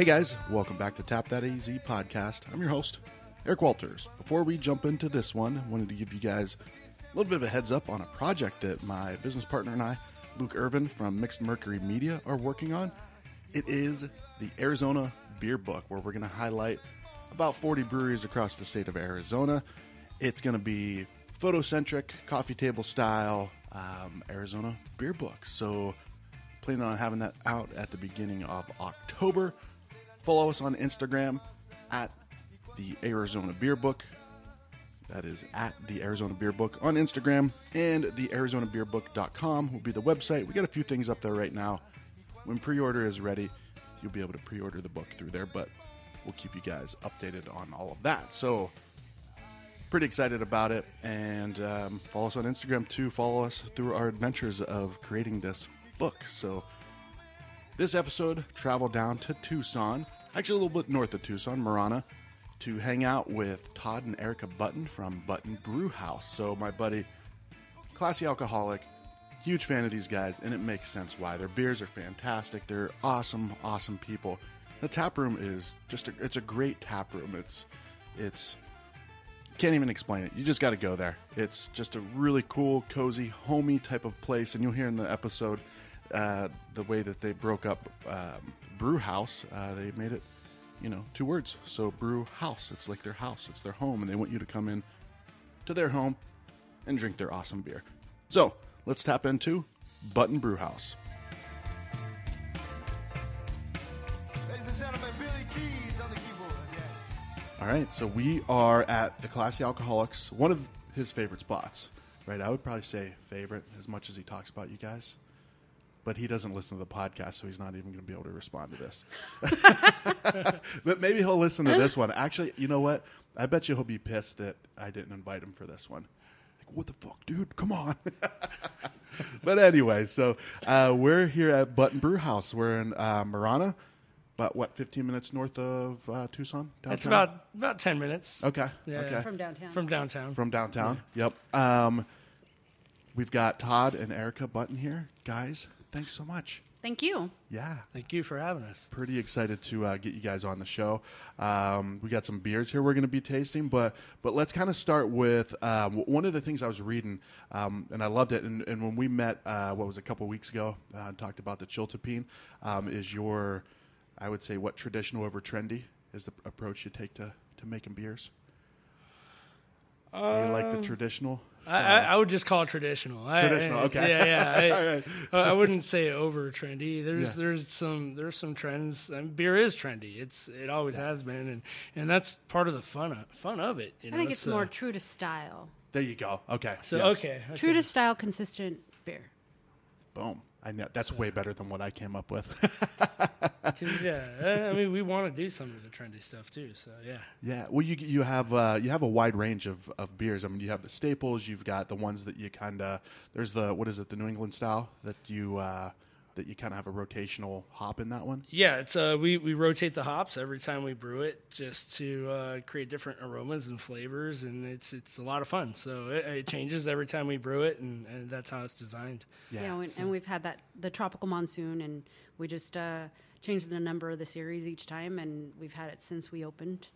Hey guys, welcome back to Tap That AZ podcast. I'm your host, Eric Walters. Before we jump into this one, I wanted to give you guys a little bit of a heads up on a project that my business partner and I, Luke Irvin from Mixed Mercury Media, are working on. It is the Arizona Beer Book, where we're going to highlight about 40 breweries across the state of Arizona. It's going to be photocentric, coffee table style um, Arizona beer book. So, planning on having that out at the beginning of October. Follow us on Instagram at the Arizona Beer Book. That is at the Arizona Beer Book on Instagram, and the ArizonaBeerBook.com will be the website. We got a few things up there right now. When pre order is ready, you'll be able to pre order the book through there, but we'll keep you guys updated on all of that. So, pretty excited about it. And um, follow us on Instagram too. Follow us through our adventures of creating this book. So, this episode traveled down to Tucson, actually a little bit north of Tucson, Marana, to hang out with Todd and Erica Button from Button Brew House. So, my buddy, classy alcoholic, huge fan of these guys, and it makes sense why. Their beers are fantastic. They're awesome, awesome people. The tap room is just a, it's a great tap room. It's it's can't even explain it. You just got to go there. It's just a really cool, cozy, homey type of place, and you'll hear in the episode uh, the way that they broke up um, Brew House. Uh, they made it, you know, two words. So Brew House. It's like their house. It's their home, and they want you to come in to their home and drink their awesome beer. So let's tap into Button Brew House. Ladies and gentlemen, Billy Keys on the keyboards. Yeah. All right, so we are at the Classy Alcoholics, one of his favorite spots, right? I would probably say favorite as much as he talks about you guys, but he doesn't listen to the podcast, so he's not even going to be able to respond to this. but maybe he'll listen to this one. Actually, you know what? I bet you he'll be pissed that I didn't invite him for this one. Like, what the fuck, dude? Come on. but anyway, so uh, we're here at Button Brew House. We're in uh, Marana, about what, 15 minutes north of uh, Tucson? It's about about ten minutes Okay. Yeah. Okay. From downtown. from downtown. From downtown. Yep. Um, we've got Todd and Erica Button here, guys. Thanks so much. Thank you. Yeah. Thank you for having us. Pretty excited to uh, get you guys on the show. Um, we got some beers here we're going to be tasting, but but let's kind of start with um, one of the things I was reading, um, and I loved it. And, and when we met, uh, what was it, a couple weeks ago, uh, talked about the Chiltepin, um, is your, I would say, what traditional over trendy is the approach you take to to making beers. You like the um, traditional? I, I, I would just call it traditional. Traditional, I- okay. Yeah, yeah. I, All right. I- I wouldn't say over trendy. There's Yeah. there's some there's some trends. I mean, beer is trendy. It's it always has been, and, and that's part of the fun of, fun of it. You I know? think it's so, more true to style. There you go. Okay. So yes. okay, okay. True to style, consistent beer. Boom. I know that's way better than what I came up with. yeah, I- I mean, we want to do some of the trendy stuff too. So yeah. yeah. Well, you you have uh, you have a wide range of, of beers. I mean, you have the staples. You've got the ones that you kind of there's the what is it the New England style that you uh, that you kind of have a rotational hop in that one. Yeah, it's uh, we we rotate the hops every time we brew it, just to uh, create different aromas and flavors, and it's it's a lot of fun. So it, it changes every time we brew it, and, and that's how it's designed. Yeah. You know, and, and we've had that the tropical monsoon, and we just uh, changed the number of the series each time, and we've had it since we opened,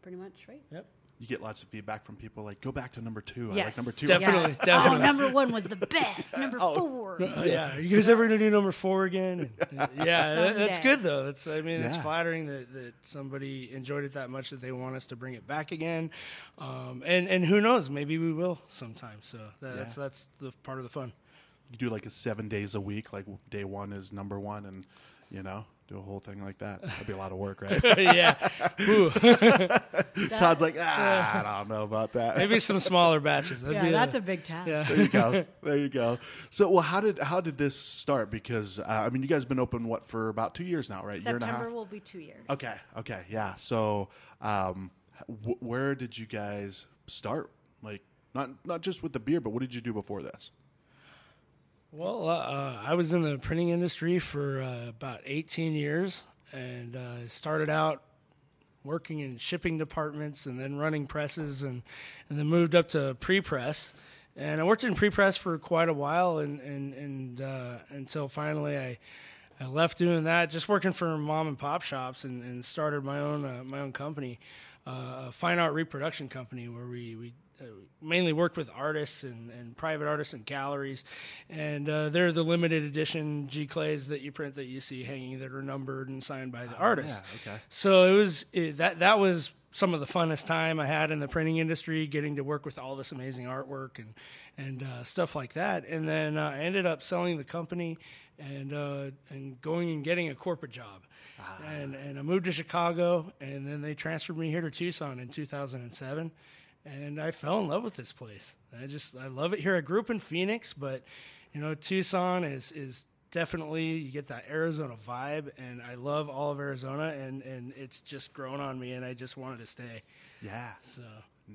pretty much, right? Yep, You get lots of feedback from people like, go back to number two. I like number two. Definitely. Yes. definitely. Oh, number one was the best. Number Oh. four. Uh, yeah, are you guys ever gonna do number four again? And, yeah, that- that's good though. It's I mean, it's flattering that, that somebody enjoyed it that much that they want us to bring it back again, um, and and who knows, maybe we will sometime. So that, that's that's the part of the fun. You do like a seven days a week. Like day one is number one, and you know do a whole thing like that. That'd be a lot of work, right? yeah, Ooh, Todd's like, ah, I don't know about that. maybe some smaller batches. That'd Yeah, be that's a big task. yeah. there you go. There you go. So, well, how did how did this start? Because uh, I mean, you guys have been open what for about two years now, right? Year and a half. September will be two years. Okay. Okay. Yeah. So, um, w- where did you guys start? Like, not not just with the beer, but what did you do before this? Well, uh, uh, I was in the printing industry for uh, about 18 years and uh, started out working in shipping departments and then running presses and, and then moved up to pre-press. And I worked in pre-press for quite a while and, and, and uh, until finally I, I left doing that, just working for mom and pop shops, and, and started my own uh, my own company, uh, a fine art reproduction company, where we we mainly worked with artists and, and private artists and galleries, and uh, they're the limited edition giclées that you print that you see hanging that are numbered and signed by the artist. yeah, okay. So it was it, that that was some of the funnest time I had in the printing industry, getting to work with all this amazing artwork and and uh, stuff like that. And then uh, I ended up selling the company and uh, and going and getting a corporate job. And and I moved to Chicago, and then they transferred me here to Tucson in 2007. And I fell in love with this place. I just I love it here. I grew up in Phoenix, but you know Tucson is is definitely you get that Arizona vibe, and I love all of Arizona, and and it's just grown on me, and I just wanted to stay. Yeah. So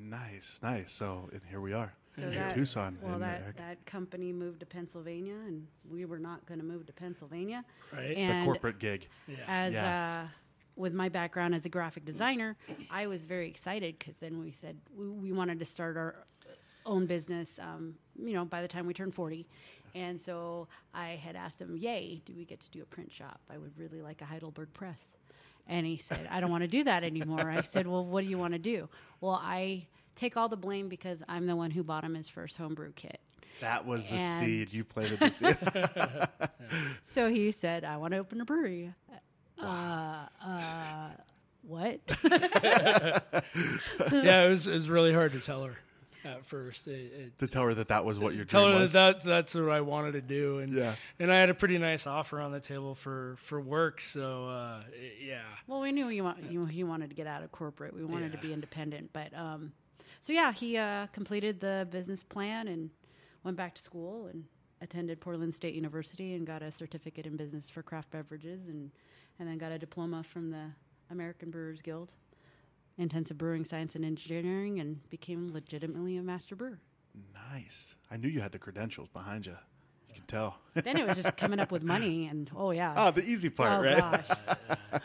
Nice, nice. So, and here we are So in that, Tucson. Well, and, that, that company moved to Pennsylvania, and we were not going to move to Pennsylvania. right, the corporate gig. yeah, as Yeah. uh, with my background as a graphic designer, I was very excited because then we said we, we wanted to start our own business. Um, you know, by the time we turned forty, and so I had asked him, "Yay, do we get to do a print shop? I would really like a Heidelberg press." And he said, "I don't want to do that anymore." I said, "Well, what do you want to do?" Well, I take all the blame because I'm the one who bought him his first homebrew kit. That was the And- seed you planted. The seed. So he said, "I want to open a brewery." Uh, uh, what? yeah. It was it was really hard to tell her at first. It, it, to tell her that that was what your tell dream her was. that, that that's what I wanted to do, and Yeah. and I had a pretty nice offer on the table for for work. So uh, it- yeah, Well, we knew he, wa- he, he wanted to get out of corporate. We wanted Yeah. to be independent. But um, so, yeah, he uh, completed the business plan and went back to school and attended Portland State University and got a certificate in business for craft beverages and, and then got a diploma from the American Brewers Guild, intensive brewing science and engineering, and became legitimately a master brewer. nice. I knew you had the credentials behind you. You can tell. then it was just coming up with money, and oh, yeah. Ah, the easy part, oh, right? gosh.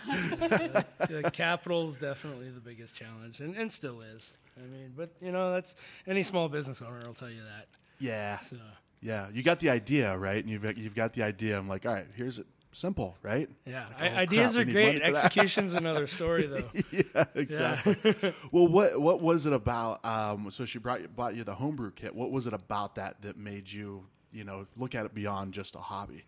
the capital is definitely the biggest challenge, and, and still is. I mean, but you know, that's any small business owner will tell you that. Yeah. So Yeah. You got the idea, right? And you've got, you've got the idea. I'm like, all right, here's it. Simple, right? yeah, Like, oh, ideas crap, are great. money for that. Execution's another story, though. yeah, exactly. well, what what was it about? Um, so she brought you, bought you the homebrew kit. What was it about that that made you, you know, look at it beyond just a hobby?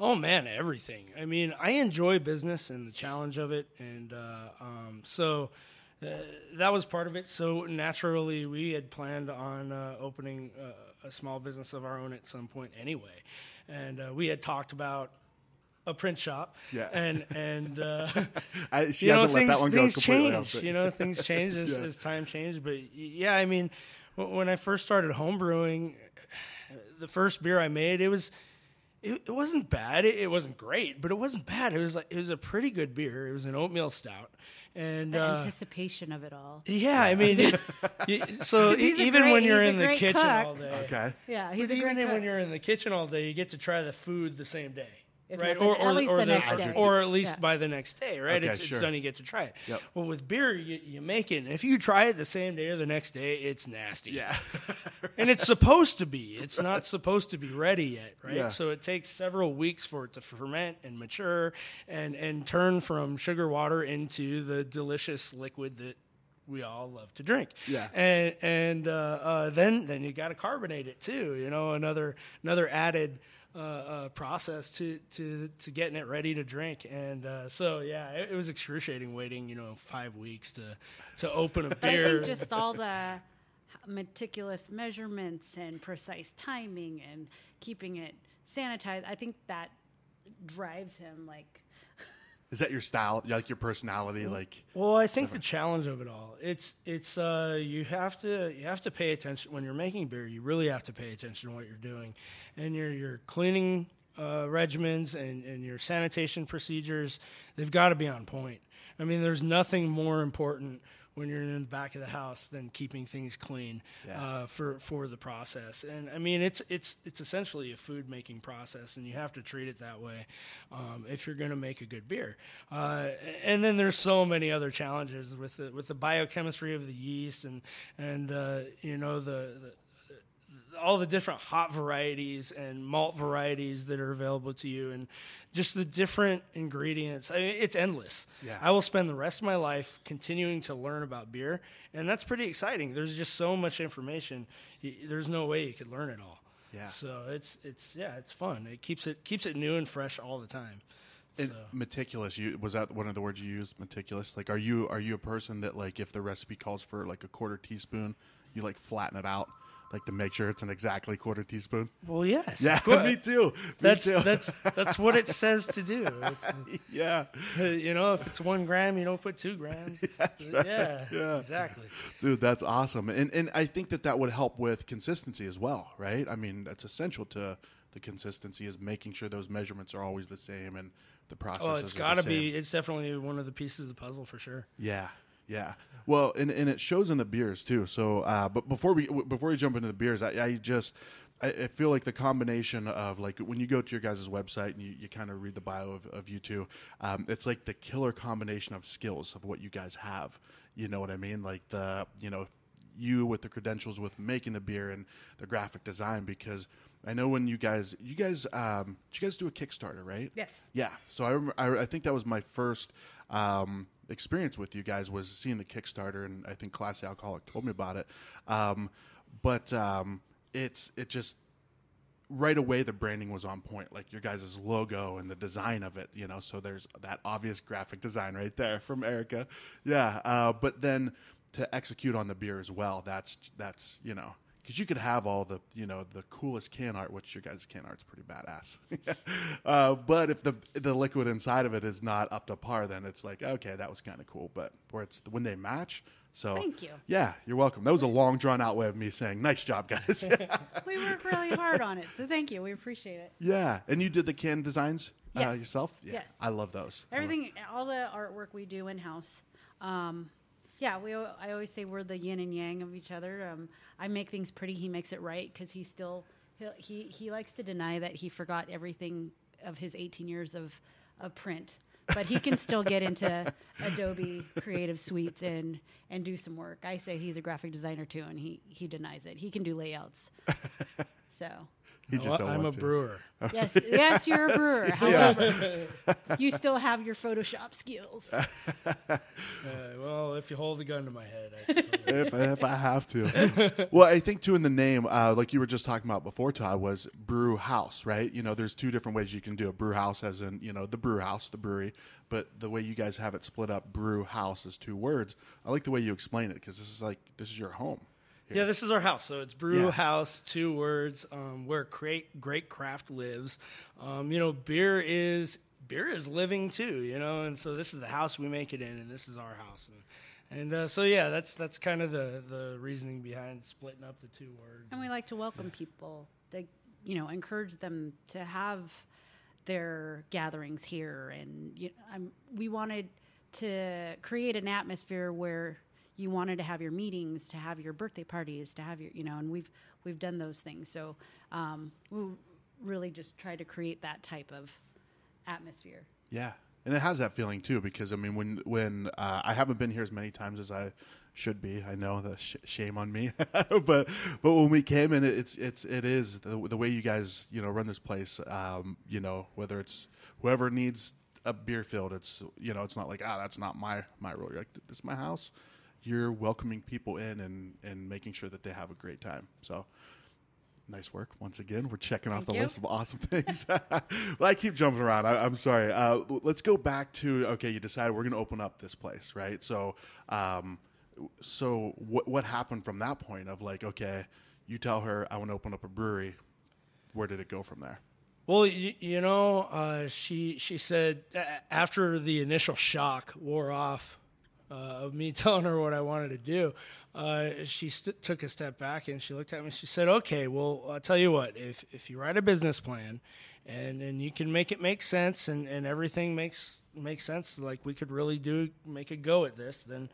Oh man, everything. I mean, I enjoy business and the challenge of it, and uh, um, so uh, that was part of it. So naturally, we had planned on uh, opening uh, a small business of our own at some point anyway, and uh, we had talked about a print shop. Yeah. and and. Uh, I, she you know, hasn't let things, that one go things completely. change. off, You know, things change as, Yeah. as time changes. But yeah, I mean, w- when I first started homebrewing, the first beer I made, it was. It, it wasn't bad. It, it wasn't great, but it wasn't bad. It was like it was a pretty good beer. It was an oatmeal stout, and the uh, anticipation of it all. yeah, I mean, you- so 'Cause he's e- a even great- when you're in the kitchen cook. all day, okay. Yeah, He's he's a even great then when you're in the kitchen all day, you get to try the food the same day, If right? not the- or or, at least or the next day. or at least Yeah. by the next day, right? Okay, it's, sure. it's done. You get to try it. Yep. Well, with beer, you, you make it, and if you try it the same day or the next day, it's nasty. Yeah. and it's supposed to be. It's not supposed to be ready yet, right? Yeah. So it takes several weeks for it to ferment and mature and and turn from sugar water into the delicious liquid that we all love to drink. Yeah. And and uh, uh, then then you got to carbonate it too. You know, another another added. Uh, uh, process to, to to getting it ready to drink, and uh, so yeah, it, it was excruciating waiting, you know, five weeks to to open a But I think just all the meticulous measurements and precise timing and keeping it sanitized, I think that drives him. Like, Is that your style? Like your personality? Like Well, I think the challenge of it all, it's it's uh, you have to you have to pay attention when you're making beer. You really have to pay attention to what you're doing, and your your cleaning uh, regimens and and your sanitation procedures. They've got to be on point. I mean, there's nothing more important when you're in the back of the house than keeping things clean Yeah. uh, for for the process. And I mean, it's it's it's essentially a food making process, and you have to treat it that way um, if you're going to make a good beer. Uh, and then there's so many other challenges with the with the biochemistry of the yeast and and uh, you know the, the all the different hop varieties and malt varieties that are available to you, and just the different ingredients. I mean, it's endless. Yeah. I will spend the rest of my life continuing to learn about beer, and that's pretty exciting. There's just so much information. There's no way you could learn it all. Yeah. So it's it's yeah, it's fun. It keeps it keeps it new and fresh all the time. So- meticulous. You was that one of the words you used? Meticulous. Like, are you are you a person that like if the recipe calls for like a quarter teaspoon, you like flatten it out, like to make sure it's an exactly quarter teaspoon? Well, yes. Yeah, me too. Me That's too. that's that's what it says to do. Yeah, you know, if it's one gram, you don't put two grams. That's Yeah, Yeah. exactly. dude, that's awesome. And and I think that that would help with consistency as well, right? I mean, that's essential to the consistency is making sure those measurements are always the same and the oh, process. Well, it's got to be. It's definitely one of the pieces of the puzzle for sure. Yeah, yeah. Well, and, and it shows in the beers too. So, uh, but before we before we jump into the beers, I, I just I, I feel like the combination of like when you go to your guys' website and you, you kind of read the bio of, of you two, um, it's like the killer combination of skills of what you guys have. You know what I mean? Like the you know you with the credentials with making the beer and the graphic design because I know when you guys you guys um, did you guys do a Kickstarter right? Yes. Yeah. So I, remember, I, I think that was my first um, experience with you guys was seeing the Kickstarter, and I think Classy Alcoholic told me about it. Um, but um, it's it just right away the branding was on point, like your guys' logo and the design of it. You know, so there's that obvious graphic design right there from Erica. Yeah. Uh, but then to execute on the beer as well, that's that's you know because you could have all the you know the coolest can art, which your guys' can art's pretty badass. uh, but if the the liquid inside of it is not up to par, then it's like okay, that was kind of cool. But where it's when they match, so Thank you. Yeah, you're welcome. That was a long drawn out way of me saying nice job, guys. We work really hard on it, so thank you. We appreciate it. yeah, and you did the can designs uh, yourself. Yeah, Yes. I love those. I love- Everything, all the artwork we do in house. Um, yeah, we. I always say we're the yin and yang of each other. Um, I make things pretty. He makes it right because he still he he likes to deny that he forgot everything of his 18 years of of print. But he can still get into Adobe Creative Suites and and do some work. I say he's a graphic designer too, and he he denies it. He can do layouts. So He just Well, don't I'm a to. brewer. yes, yes, you're a brewer. However, you still have your Photoshop skills. Uh, well, if you hold the gun to my head, I suppose. if, if I have to. well, I think too in the name, uh, like you were just talking about before, Todd, was brew house, right? You know, there's two different ways you can do a Brew house, as in you know the brew house, the brewery, but the way you guys have it split up, brew house is two words. I like the way you explain it because this is like this is your home. Yeah, this is our house. So it's Brew Yeah. House, two words, um, where great great craft lives. Um, you know, beer is beer is living too. You know, and so this is the house we make it in, and this is our house. And, and uh, so yeah, that's that's kind of the the reasoning behind splitting up the two words. And we like to welcome people, They, you know, encourage them to have their gatherings here. And you I'm, we wanted to create an atmosphere where you wanted to have your meetings, to have your birthday parties, to have your, you know, and we've we've done those things. So um, we really just try to create that type of atmosphere. Yeah, and it has that feeling too because I mean when when uh, I haven't been here as many times as I should be. I know the sh- shame on me, but but when we came in, it's it's it is the, the way you guys you know run this place. Um, you know whether it's whoever needs a beer field, it's you know it's not like ah that's not my my role. You're like this is my house. You're welcoming people in and and making sure that they have a great time. So. Nice work once again. We're checking off Thank the you. list of awesome things. well, I keep jumping around. I, I'm sorry. Uh, let's go back to okay. You decided we're going to open up this place, right? So, um, so what what happened from that point of like, okay, you tell her I want to open up a brewery. Where did it go from there? Well, you, you know, uh, she she said after the initial shock wore off uh, of me telling her what I wanted to do, uh, she st- took a step back and she looked at me. And she said, "Okay, well, I'll tell you what. If if you write a business plan, and and you can make it make sense, and, and everything makes makes sense, like we could really do make a go at this, then."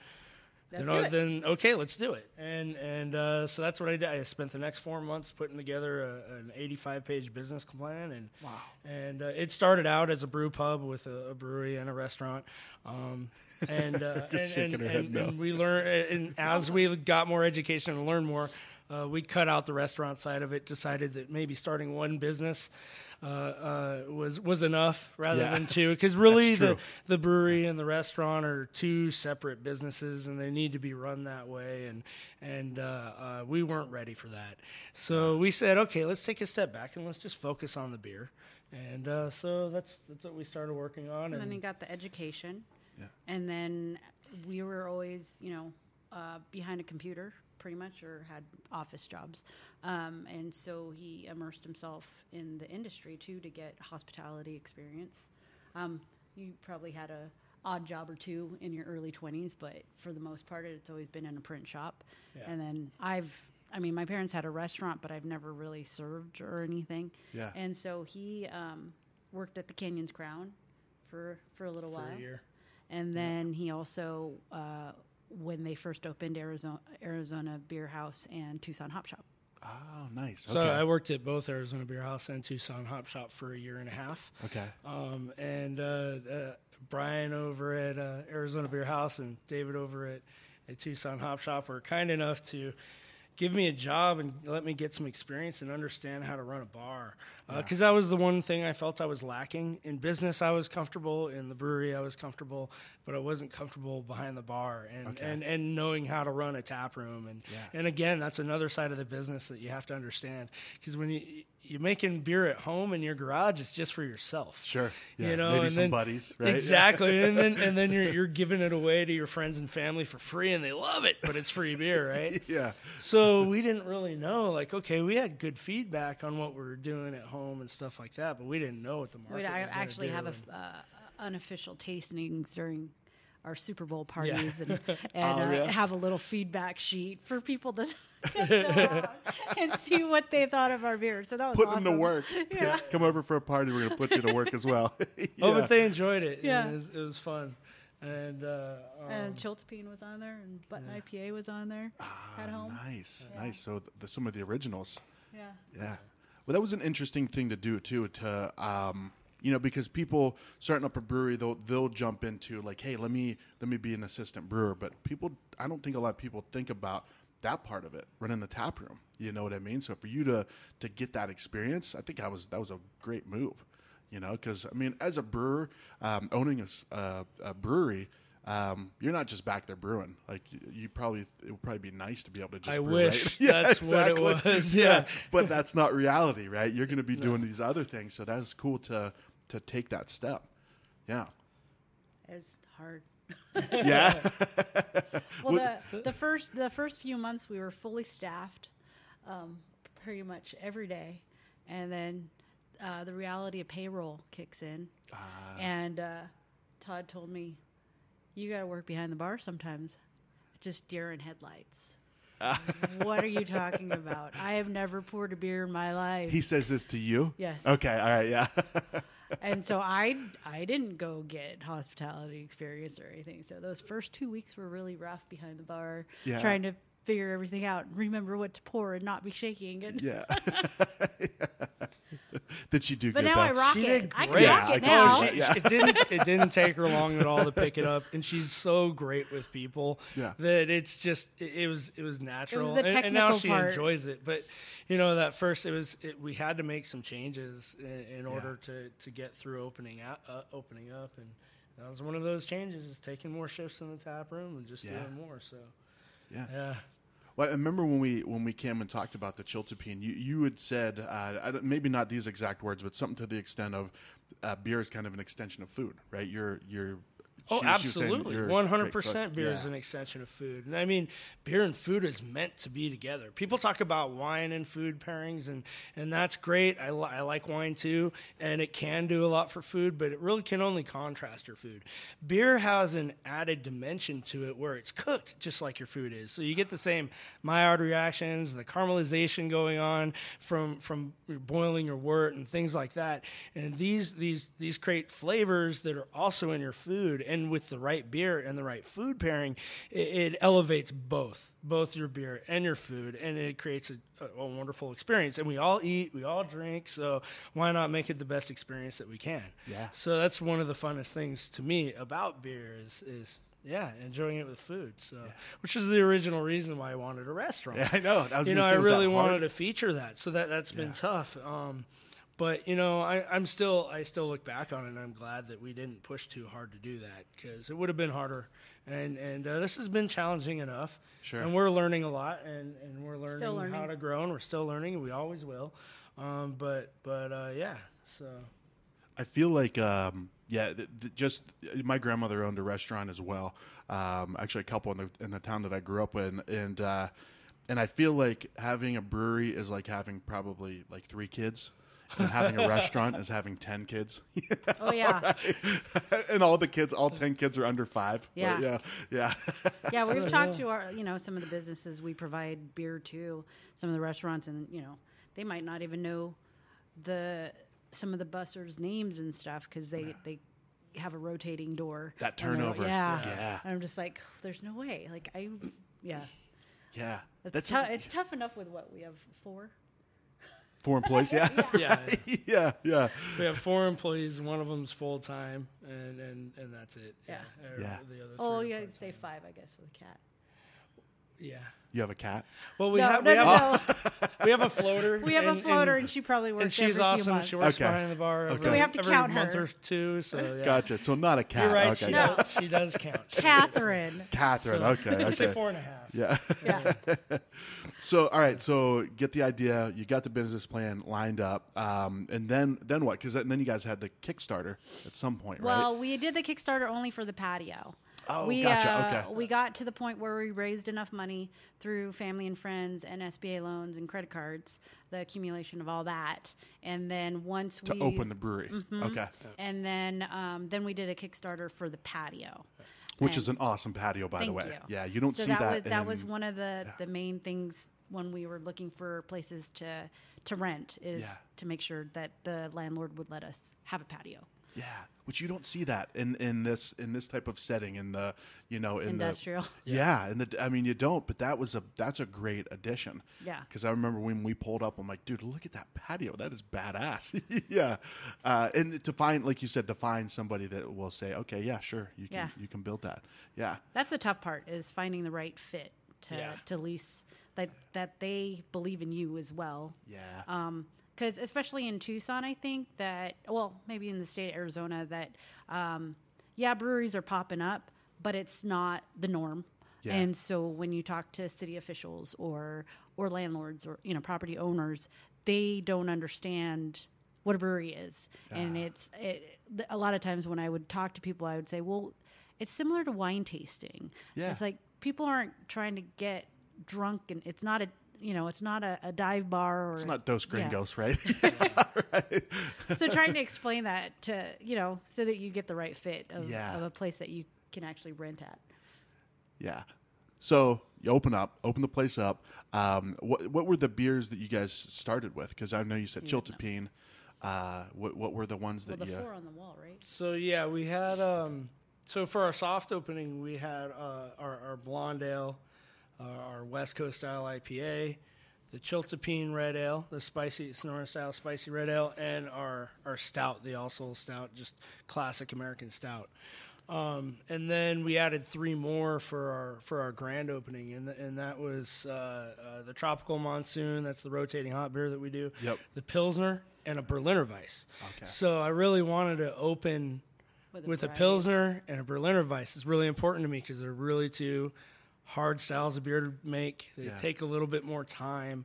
Let's you know, do it. then okay, let's do it. And and uh, so that's what I did. I spent the next four months putting together a, an 85 page business plan, and wow. And uh, it started out as a brew pub with a, a brewery and a restaurant. Um, and, uh, and, and, and, no. and we learned, and as we got more education and learned more, Uh, we cut out the restaurant side of it. Decided that maybe starting one business uh, uh, was was enough rather Yeah. than two. Because really, the the brewery and the restaurant are two separate businesses, and they need to be run that way. And and uh, uh, we weren't ready for that, so we said, okay, let's take a step back and let's just focus on the beer. And uh, so that's that's what we started working on. And And, then he got the education. Yeah. And then we were always, you know, uh, behind a computer pretty much or had office jobs. Um, and so he immersed himself in the industry too to get hospitality experience. Um, you probably had a odd job or two in your early 20s, but for the most part, it's always been in a print shop. Yeah. And then I've, I mean, my parents had a restaurant, but I've never really served or anything. Yeah. And so he um, worked at the Canyons Crown for for a little for while, a year. and then he also, uh, when they first opened Arizona Arizona Beer House and Tucson Hop Shop. Oh, nice. So okay. I worked at both Arizona Beer House and Tucson Hop Shop for a year and a half. okay. Um, and uh, uh, Brian over at uh, Arizona Beer House and David over at, at Tucson Hop Shop were kind enough to give me a job and let me get some experience and understand how to run a bar. Uh, because that was the one thing I felt I was lacking. In business, I was comfortable. In the brewery, I was comfortable, but I wasn't comfortable behind the bar and, Okay. and, and knowing how to run a tap room. And, Yeah. and again, that's another side of the business that you have to understand. Because when you, you're making beer at home in your garage, it's just for yourself. Sure. Yeah. You know, Maybe and some then- buddies, right? Exactly, and then and then you're you're giving it away to your friends and family for free, and they love it, but it's free beer, right? yeah. So we didn't really know, like, okay, we had good feedback on what we were doing at home and stuff like that, but we didn't know what the market. We'd I was gonna actually do, have a and- f- uh, unofficial tastings during our Super Bowl parties and, and Oh, uh, yeah? have a little feedback sheet for people to, to and see what they thought of our beer. So that was Put awesome. them to work. Yeah. Come over for a party. We're going to put you to work as well. Oh, but they enjoyed it. Yeah. and it was, it was fun, and uh, um, And Chiltepin was on there, and Button IPA was on there at home. Ah, Nice. Yeah. Nice. So the, some of the originals. Yeah. Yeah. Well, that was an interesting thing to do too. To um, you know, because people starting up a brewery, they'll they'll jump into like, hey, let me let me be an assistant brewer. But people, I don't think a lot of people think about that part of it, running the tap room. You know what I mean? So for you to to get that experience, I think that was that was a great move. You know, because I mean, as a brewer, um, owning a brewery. Um, you're not just back there brewing. Like you, you probably, it would probably be nice to be able to just. I brew, wish right? that's what it was, yeah. but that's not reality, right? You're going to be doing these other things, so that's cool to to take that step. Yeah, It's hard. yeah, Well, the, the first the first few months we were fully staffed, um, pretty much every day, and then uh, the reality of payroll kicks in, and uh, Todd told me, "You got to work behind the bar sometimes, just deer in headlights." what are you talking about? I have never poured a beer in my life. he says this to you. Yes. Okay. All right. Yeah. And so I I didn't go get hospitality experience or anything. So those first two weeks were really rough behind the bar, Yeah. trying to figure everything out and remember what to pour and not be shaking. And, yeah. Did she do But good? now I though? rock She it. did I can great. Yeah, rock I it can now. see Oh, she, Yeah. it didn't. It didn't take her long at all to pick it up, and she's so great with people Yeah. that it's just it, it was it was natural, the and, and now technical she part. enjoys it. But you know that first it was it, we had to make some changes in, in order to, to get through opening out, uh, opening up, and that was one of those changes is taking more shifts in the tap room and just Yeah. doing more. So Yeah. yeah. Well, I remember when we when we came and talked about the chiltepin, you you had said uh, maybe not these exact words, but something to the extent of uh, beer is kind of an extension of food, right? You're you're Oh, she- she was saying absolutely. you're a One great hundred cook. percent beer is an extension of food. And I mean, beer and food is meant to be together. People talk about wine and food pairings, and, and that's great. I, li- I like wine too, and it can do a lot for food, but it really can only contrast your food. Beer has an added dimension to it where it's cooked just like your food is. So you get the same Maillard reactions, the caramelization going on from from boiling your wort and things like that. And these these these create flavors that are also in your food. And with the right beer and the right food pairing, it, it elevates both both your beer and your food, and it creates a, a, wonderful experience. And we all eat, we all drink, so why not make it the best experience that we can? Yeah. So that's one of the funnest things to me about beer is is yeah, enjoying it with food. So, which is the original reason why I wanted a restaurant. Yeah, I know. I was you know, I really wanted to feature that, so that that's been Yeah. tough. Um, but you know, I, I'm still I still look back on it, and I'm glad that we didn't push too hard to do that because it would have been harder. And and uh, this has been challenging enough. Sure. And we're learning a lot, and, and we're learning, how to grow, and we're still learning, and we always will. Um, but but uh, yeah, so I feel like, um, yeah, th- th- just my grandmother owned a restaurant as well. Um, actually, a couple in the in the town that I grew up in, and uh, and I feel like having a brewery is like having probably like three kids, and having a restaurant is having ten kids, Oh yeah, and all the kids, all ten kids are under five. But Yeah. yeah, yeah. yeah. We've talked to our, you know, some of the businesses we provide beer to, some of the restaurants, and you know, they might not even know the some of the busters' names and stuff because they they have a rotating door. That And they're- turnover. Yeah. Yeah. And I'm just like, there's no way. Like I, yeah. yeah. It's, That's tou- it's tough enough with what we have four. Four employees. Yeah, yeah. yeah, yeah. We have four employees. One of them's full time, and, and, and that's it. Yeah. Or Yeah. The other Oh three yeah, are I'd say five, I guess, with a cat. Yeah. You have a cat. Well, we no, have no, we, no, have, no. we have a floater. we have a floater, and, and, she probably works and she's every awesome. months. She works Okay. behind the bar. Okay. Every, So we have to every count month her. or two. So yeah. Gotcha. So not a cat. You're right. Okay. She, yeah. does, she does count. Catherine. Catherine. So, okay. I'd say four and a half. Yeah. Yeah. So all right, so get the idea. You got the business plan lined up, um, and then then what? Because then you guys had the Kickstarter at some point, Well, right? Well, we did the Kickstarter only for the patio. Oh, we, gotcha, uh, okay. We got to the point where we raised enough money through family and friends and SBA loans and credit cards, the accumulation of all that, and then once To we open the brewery. Mm-hmm. Okay. and then um, then we did a Kickstarter for the patio, Which And- is an awesome patio, by the way. you. Yeah, you don't so see that, that. was that was one of the the main things when we were looking for places to to rent is Yeah. to make sure that the landlord would let us have a patio. Yeah, which you don't see that in, in this in this type of setting in the you know in Industrial. The, yeah, and the I mean you don't, but that was a that's a great addition. Yeah. because I remember when we pulled up, I'm like, dude, look at that patio. That is badass. yeah, uh, and to find like you said, to find somebody that will say, okay, yeah, sure, you can Yeah. you can build that. Yeah, That's the tough part is finding the right fit to Yeah. to lease that that they believe in you as well. yeah, Because especially in Tucson, I think that well, maybe in the state of Arizona, that um, yeah, breweries are popping up, but it's not the norm. Yeah. And so when you talk to city officials or or landlords or you know property owners, they don't understand what a brewery is, and it's it, a lot of times when I would talk to people, I would say, well, it's similar to wine tasting. Yeah. It's like people aren't trying to get drunk, and it's not a you know it's not a, a dive bar or it's not Dos yeah. Gringos, right? so trying to explain that to you know so that you get the right fit of, Yeah. of a place that you can actually rent at Yeah. So you open up, open the place up. Um, what what were the beers that you guys started with? Because I know you said Chiltepin. Uh, what what were the ones well that the you? four on the wall right So yeah, we had um, so for our soft opening, we had uh, our, our blonde ale, uh, our West Coast style IPA, the Chiltepin red ale, the spicy Sonoran style spicy red ale, and our our stout, the All Souls stout, just classic American stout. Um, and then we added three more for our for our grand opening, and th- and that was uh, uh, the tropical monsoon. That's the rotating hot beer that we do. Yep. The pilsner and a Berliner Weiss. Okay. So I really wanted to open with a variety. pilsner and a Berliner Weiss. It's really important to me because they're really two hard styles of beer to make. They Yeah. take a little bit more time,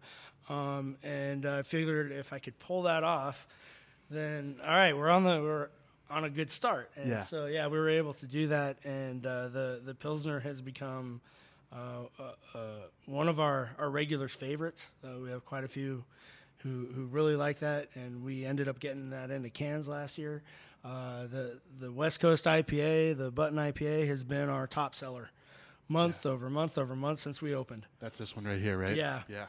um, and I figured if I could pull that off, then all right, we're on the we're on a good start. And Yeah. So yeah, we were able to do that, and uh, the the pilsner has become. Uh, uh, uh, one of our, our regulars' favorites. Uh, we have quite a few who who really like that, and we ended up getting that into cans last year. Uh, the the West Coast IPA, the Button IPA, has been our top seller, month over month over month since we opened. That's this one right here, right? Yeah. Yeah.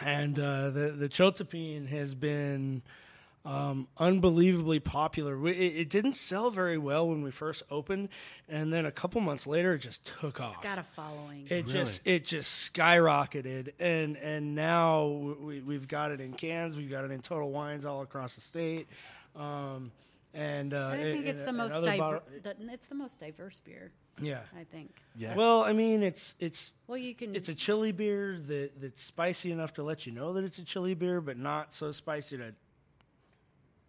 And uh, the the Chiltepin has been um, unbelievably popular. We, it, it didn't sell very well when we first opened, and then a couple months later, it just took off. It's got a following It just it just skyrocketed, and and now we, we've got it in cans. We've got it in Total Wines all across the state, um, And uh, I think and- it's the most other diver- bottle- the, it's the most diverse beer. Yeah. I think. Yeah. Well, I mean, it's it's Well, you can. it's a chili beer that that's spicy enough to let you know that it's a chili beer, but not so spicy to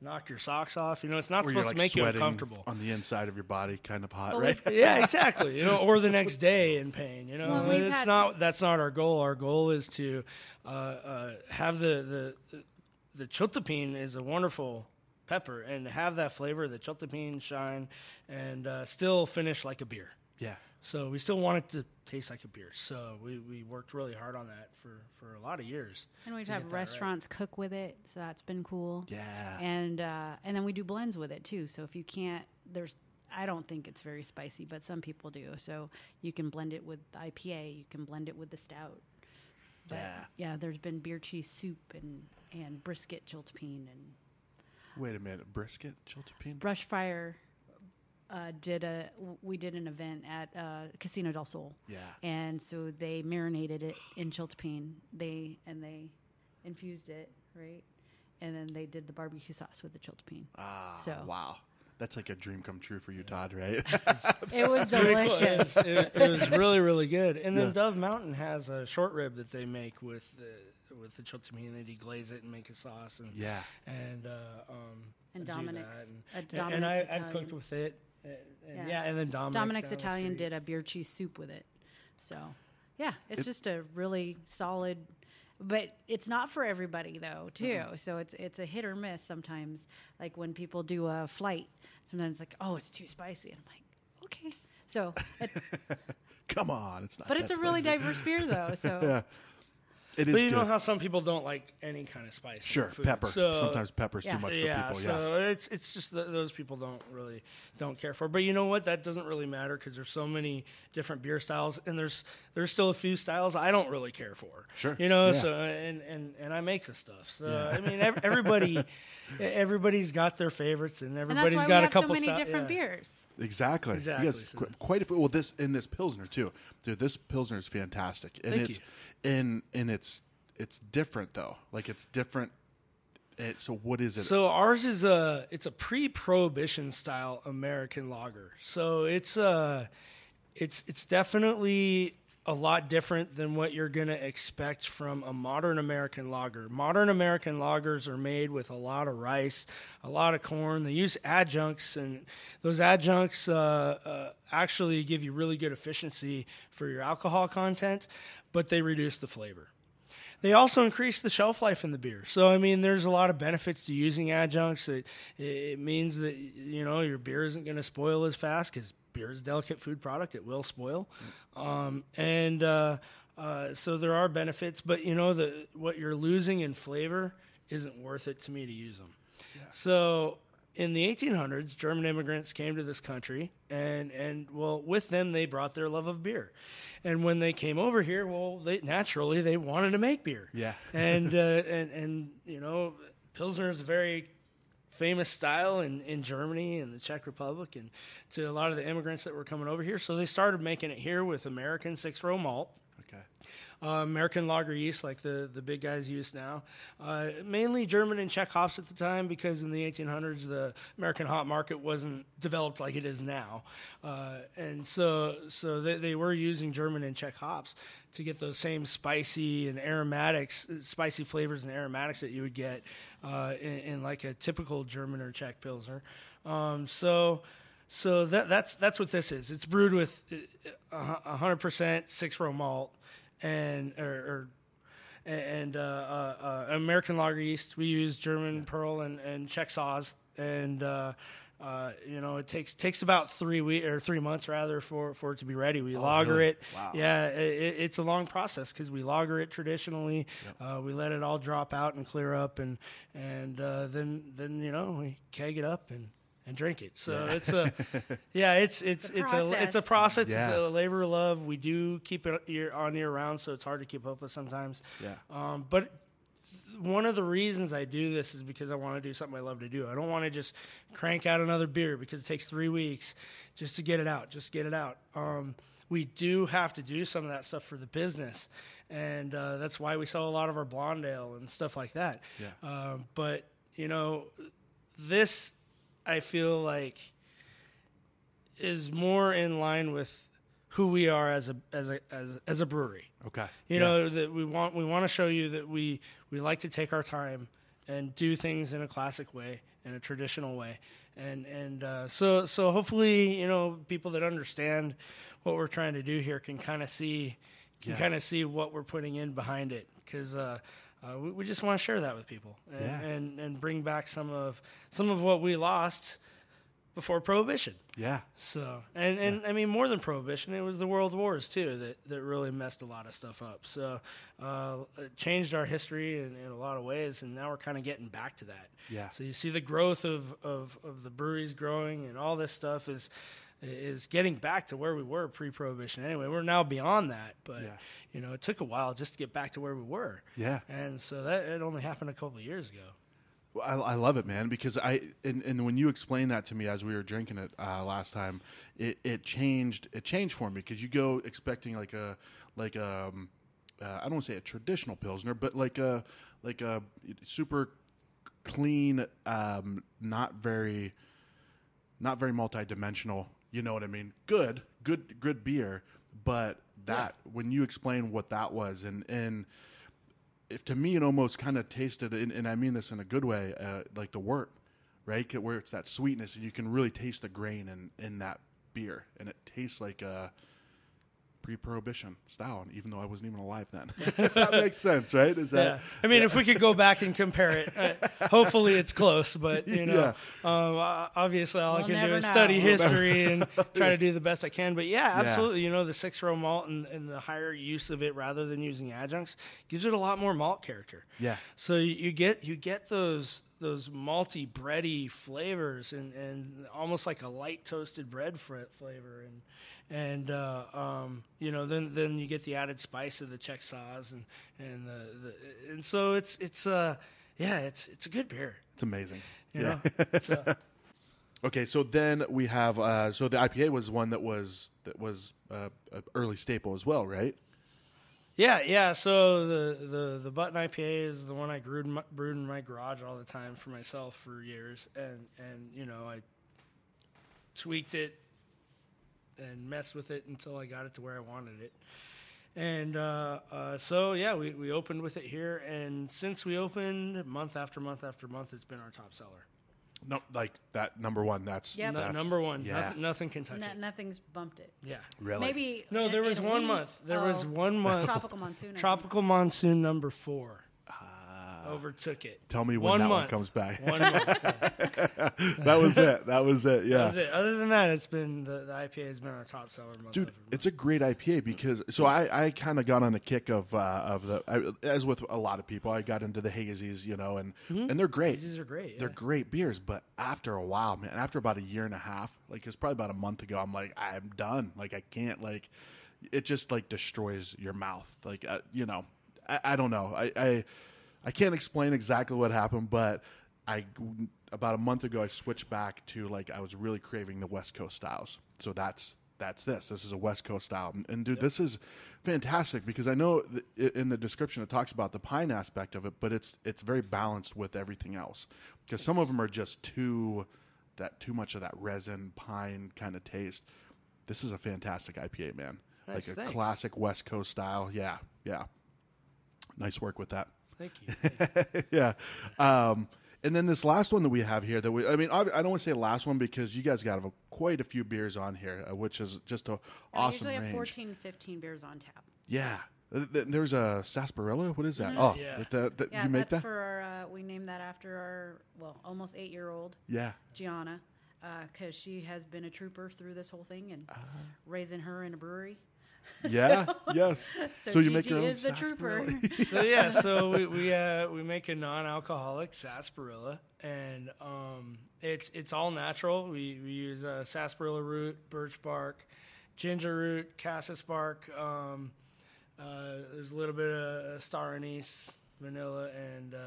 knock your socks off. You know, it's not Where supposed like to make you uncomfortable. on the inside of your body, kind of hot, Well, right? yeah, exactly. You know, or the next day in pain. You know, Well, we've it's not. That's not our goal. Our goal is to uh, uh, have the the the chiltepin is a wonderful pepper and have that flavor, the chiltepin shine, and uh, still finish like a beer. Yeah. So we still want it to taste like a beer. So we, we worked really hard on that for, for a lot of years. and we've had get that right. restaurants cook with it, so that's been cool. Yeah. And uh, and then we do blends with it too. So if you can't, there's I don't think it's very spicy, but some people do. So you can blend it with IPA. You can blend it with the stout. But Yeah. yeah. There's been beer cheese soup and and brisket chiltepin and Wait a minute, brisket, chiltepin. brush fire. Uh, did a we did an event at uh, Casino del Sol. Yeah. and so they marinated it in chiltepin. They and they infused it right, and then they did the barbecue sauce with the chiltepin. Ah, So- wow. That's like a dream come true for you, Todd, right? It was delicious. It, was- it was really really good. And then Yeah. Dove Mountain has a short rib that they make with the with the chiltepin. They deglaze it and make a sauce. And yeah. and uh, um, And do Dominic's- that. and, Dominic's and I, I've cooked with it. And, and Yeah. yeah. and then Dominic's, Dominic's Italian did a beer cheese soup with it. So, yeah, it's just a really solid. But it's not for everybody though, too. So it's it's a hit or miss sometimes. Like when people do a flight, sometimes like, oh, it's too spicy, and I'm like, okay. So, it, Come on, it's not. but it's that a really diverse beer though. So Yeah. It is But you good. know how some people don't like any kind of spice. sure, food. pepper. So, Sometimes pepper's Yeah. too much for yeah, people. so it's it's just that those people don't really don't care for. But you know what? That doesn't really matter because there's so many different beer styles, and there's there's still a few styles I don't really care for. Sure, you know. yeah. So and and and I make the stuff. So Yeah. I mean, everybody everybody's got their favorites, and and that's everybody's why got we a have so couple many sty- different yeah. beers. Exactly. Exactly, You guys, so- quite a few. Well, this in this pilsner too, dude. This pilsner is fantastic, and Thank it's and and it's it's different though. Like it's different. It, so what is it? So ours is a it's a pre-prohibition style American lager. So it's uh it's it's definitely a lot different than what you're going to expect from a modern American lager. Modern American lagers are made with a lot of rice, a lot of corn. They use adjuncts, and those adjuncts uh, uh, actually give you really good efficiency for your alcohol content, but they reduce the flavor. They also increase the shelf life in the beer. So I mean, there's a lot of benefits to using adjuncts. It it means that you know your beer isn't going to spoil as fast because beer is a delicate food product. It will spoil, um, and uh, uh, so there are benefits. But you know the what you're losing in flavor isn't worth it to me to use them. So in the 1800s, German immigrants came to this country, and and well, with them they brought their love of beer. And when they came over here, well, they naturally they wanted to make beer. Yeah. and uh, and and you know, pilsner is a very famous style in, in Germany and the Czech Republic, and to a lot of the immigrants that were coming over here. So they started making it here with American six row malt okay. Uh, American lager yeast, like the, the big guys use now. Uh, mainly German and Czech hops at the time because in the 1800s the American hop market wasn't developed like it is now, uh, and so so they, they were using German and Czech hops to get those same spicy and aromatics, spicy flavors and aromatics that you would get uh, in, in like a typical German or Czech pilsner. Um, so. So that, that's that's what this is. It's brewed with uh, hundred percent six row malt, and or, or and uh, uh, uh, American lager yeast. We use German Perle and, and Czech Saaz, and uh, uh, you know it takes takes about three week or three months rather for, for it to be ready. We lager really? it. Wow. Yeah, it, it's a long process because we lager it traditionally. Uh, we let it all drop out and clear up, and and uh, then then you know we keg it up and. And drink it. So it's a, yeah, it's it's it's a it's a process. process. Yeah. It's a labor of love. We do keep it year on year round, so it's hard to keep up with sometimes. Yeah. Um, but one of the reasons I do this is because I want to do something I love to do. I don't want to just crank out another beer because it takes three weeks just to get it out. Just get it out. Um, we do have to do some of that stuff for the business, and uh, that's why we sell a lot of our blonde ale and stuff like that. Yeah. Um, but you know, this I feel like is more in line with who we are as a as a as, as a brewery. Okay. You Yeah. know that we want we want to show you that we we like to take our time and do things in a classic way, in a traditional way, and and uh, so so hopefully you know people that understand what we're trying to do here can kind of see can Yeah. kind of see what we're putting in behind it because. Uh, uh, we, we just want to share that with people and, Yeah. and, and bring back some of some of what we lost before prohibition. Yeah. So, and, and I mean, more than prohibition, it was the world wars too that, that really messed a lot of stuff up. So, uh, it changed our history in, in a lot of ways, and now we're kind of getting back to that. Yeah. So you see the growth of, of, of the breweries growing, and all this stuff is is getting back to where we were pre-prohibition. Anyway, we're now beyond that, but Yeah. you know, it took a while just to get back to where we were. Yeah. And so that it only happened a couple of years ago. Well, I, I love it, man, because I and, and when you explained that to me as we were drinking it uh, last time, it, it changed it changed for me because you go expecting like a like a um, uh, I don't want to say a traditional pilsner, but like a like a super clean, um, not very not very multi-dimensional. You know what I mean? Good, good, good beer, but that when you explain what that was and and if to me it almost kind of tasted and, and i mean this in a good way uh, like the wort right where it's that sweetness and you can really taste the grain in, in that beer and it tastes like a pre-prohibition style even though i wasn't even alive then if that makes sense right is Yeah, that I mean, if we could go back and compare it, uh, hopefully it's close. But you know, um, uh, obviously all I We'll can do is know. study We'll history and try to do the best I can. But yeah, Yeah. absolutely. You know, the six row malt and, and the higher use of it rather than using adjuncts gives it a lot more malt character. Yeah. So you, you get you get those those malty bready flavors and, and almost like a light toasted bread fr- flavor and and uh, um, you know then then you get the added spice of the Czech Saaz and and the, the and so it's it's uh yeah it's it's a good beer. It's amazing. You yeah. Know so, okay so then we have uh, so the ipa was one that was that was uh, an early staple as well right? Yeah, yeah. So the the the button IPA is the one I brewed in my, brewed in my garage all the time for myself for years, and and you know I tweaked it and messed with it until I got it to where I wanted it. And uh, uh, so yeah, we, we opened with it here, and since we opened, month after month after month, it's been our top seller. no like that number one that's, Yep. No- that's number one, yeah nothing, nothing can touch No, it. nothing's bumped it. Yeah. really Maybe No, there in was a one week. month. There was Oh, one month. tropical monsoon. I think. Tropical monsoon number four overtook it. tell me when one that one comes back One month. that was it that was it yeah That was it. Other than that, it's been the, the IPA has been our top seller month dude month. it's a great ipa because so i i kind of got on a kick of uh of the I, as with a lot of people i got into the hazies you know and and they're great These are great. they're great beers but after a while man after about a year and a half like it's probably about a month ago i'm like i'm done like i can't like it just like destroys your mouth like uh, you know I, I don't know I, I i can't explain exactly what happened but i about a month ago i switched back to like i was really craving the west coast styles. So that's that's this. This is a west coast style. And, dude this is fantastic because i know th- in the description it talks about the pine aspect of it but it's it's very balanced with everything else. Because some of them are just too that too much of that resin pine kind of taste. This is a fantastic ipa man. Nice, like a thanks. classic west coast style. Yeah yeah. Nice work with that Thank you. yeah. Um, and then this last one that we have here that we, I mean, I, I don't want to say last one because you guys got a, quite a few beers on here, uh, which is just a I awesome usually have range. 14, 15 beers on tap. Yeah. Uh, th- There's a sarsaparilla. What is that? Mhm. Oh, Yeah. that- that- that- Yeah, you make that's that? for our. Uh, we named that after our well, almost eight year old yeah. Gianna, because she has been a trooper through this whole thing and Ah. raising her in a brewery. Yeah. yes. So, So you Gigi make your own is the trooper. sarsaparilla? so yeah, so we we uh, we make a non-alcoholic sarsaparilla, and um, it's it's all natural. We we use uh, sarsaparilla root, birch bark, ginger root, cassia bark. Um, uh, there's a little bit of star anise, vanilla, and uh,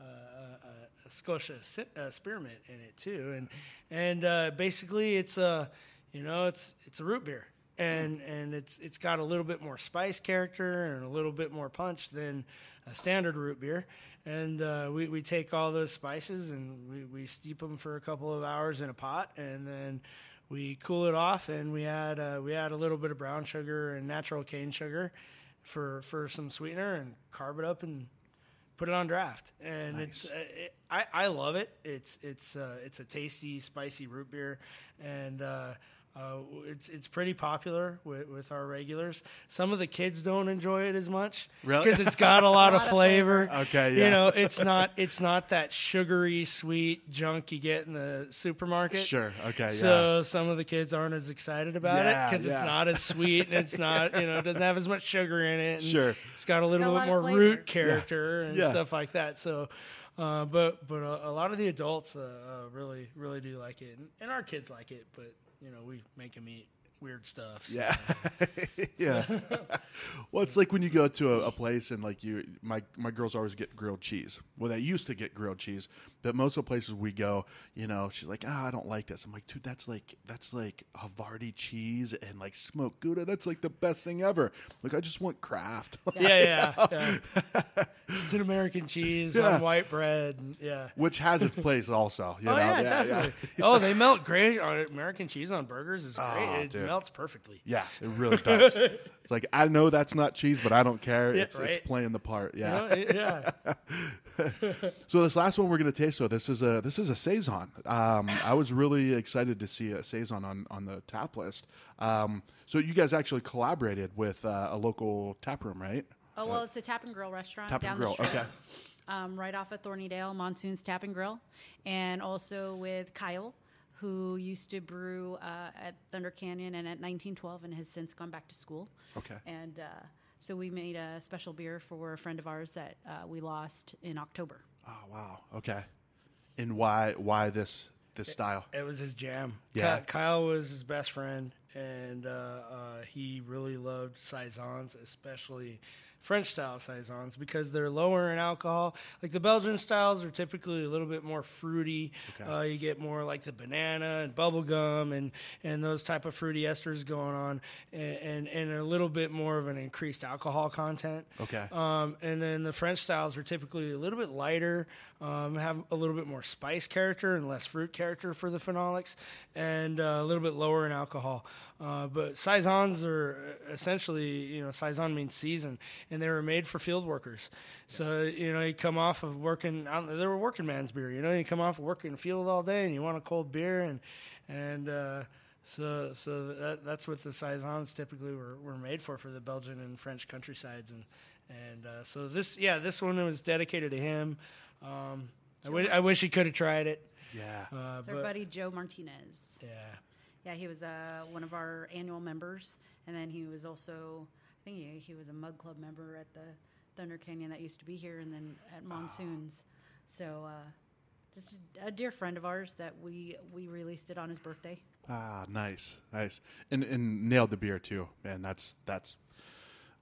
uh, uh, a Scotia si- uh, spearmint in it too. And and uh, basically, it's a you know it's it's a root beer. And and it's it's got a little bit more spice character and a little bit more punch than a standard root beer. And uh, we we take all those spices and we, we steep them for a couple of hours in a pot, and then we cool it off, and we add uh, we add a little bit of brown sugar and natural cane sugar for for some sweetener, and carb it up and put it on draft. And it's uh, it, I I love it. It's it's uh, it's a tasty spicy root beer, and uh, it's it's pretty popular with, with our regulars. Some of the kids don't enjoy it as much Really? because it's got a lot, of, of flavor. flavor. Okay, yeah. You know, it's not it's not that sugary sweet junk you get in the supermarket. Sure. Okay. Yeah. So some of the kids aren't as excited about Yeah, it because yeah. it's not as sweet and it's not you know it doesn't have as much sugar in it. And Sure. It's got a little got bit lot more root character and Yeah. stuff like that. So, uh, but but a, a lot of the adults uh, uh, really really do like it, and, and our kids like it. But you know we make them eat weird stuff. so- Yeah, yeah. well, it's like when you go to a, a place and like you, my my girls always get grilled cheese. Well, they used to get grilled cheese, but most of the places we go, you know, she's like, ah, I don't like this. I'm like, dude, that's like that's like Havarti cheese and like smoked Gouda. That's like the best thing ever. Like, I just want Kraft. yeah, yeah, yeah. Just an American cheese Yeah. on white bread. And, yeah. Which has its place also. You Oh know? yeah, definitely. Oh, they melt great American cheese on burgers. is great. Oh, it dude. Melts perfectly. Yeah, it really does. it's like I know that's not cheese, but I don't care. Yeah, it's, right. it's playing the part. You Yeah. know, it- yeah. So this last one we're going to taste. So this is a this is a saison. Um, I was really excited to see a saison on on the tap list. Um, so you guys actually collaborated with uh, a local tap room, right? Oh well, it's a tap and grill restaurant Tap and Grill, the street, okay. um, right off of Thornydale, Monsoon's Tap and Grill, and also with Kyle, who used to brew uh, at Thunder Canyon and at 1912, and has since gone back to school. Okay. And uh, so we made a special beer for a friend of ours that uh, we lost in October. Oh wow. Okay. And why why this this style? It was his jam. Yeah. Kyle was his best friend, and uh, uh, he really loved saisons, especially French style saisons, because they're lower in alcohol. Like the Belgian styles are typically a little bit more fruity. Okay. Uh, you get more like the banana and bubble gum and and those type of fruity esters going on, and and, and a little bit more of an increased alcohol content. Okay. Um, and then the French styles are typically a little bit lighter, um, have a little bit more spice character and less fruit character for the phenolics, and uh, a little bit lower in alcohol. Uh, but saisons are essentially, you know, saison means season, and they were made for field workers. So you know, you come off of working out, they were working man's beer. You know, you come off of working the field all day, and you want a cold beer, and and uh, so so that, that's what the saisons typically were, were made for for the Belgian and French countrysides, and and uh, so this yeah this one was dedicated to him. Um, I, wi- I wish he could have tried it. Yeah. Uh, It's our but, buddy Joe Martinez. yeah. Yeah, he was uh, one of our annual members, and then he was also, I think he, he was a Mug Club member at the Thunder Canyon that used to be here, and then at Monsoons. So, uh, just a dear friend of ours that we we released it on his birthday. Ah, nice, nice, and and nailed the beer too, man. That's that's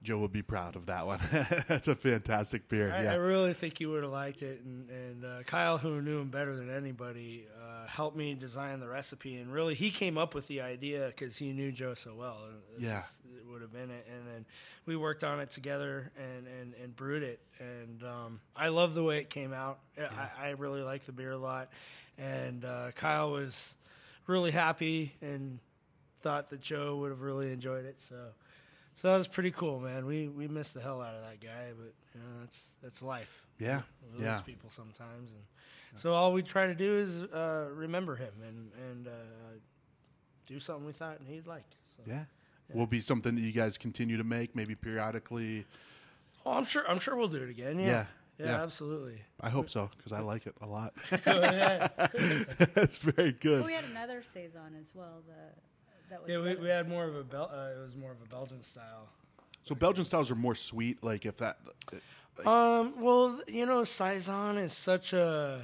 Joe would be proud of that one. that's a fantastic beer. I, yeah. I really think you would have liked it, and, and uh, Kyle, who knew him better than anybody, uh, helped me design the recipe. And really, he came up with the idea because he knew Joe so well. This Yeah. is- it would have been it. And then we worked on it together and, and, and brewed it. And um, I love the way it came out. I, I really like the beer a lot. And uh, Kyle was really happy and thought that Joe would have really enjoyed it. So. So that was pretty cool, man. We we missed the hell out of that guy, but you know that's that's life. yeah, We lose yeah. people sometimes, and so all we try to do is uh, remember him and and uh, do something we thought he'd like. So. Yeah. Will be something that you guys continue to make, maybe periodically. Oh, I'm sure I'm sure we'll do it again. Yeah, Yeah, yeah, yeah. absolutely. I hope so because I like it a lot. yeah, It's very good. Oh, we had another saison as well. The that was yeah we, we had more of a Bel- uh, it was more of a Belgian style. So Belgian styles are more sweet. Like if that, Um, well, you know, saison is such a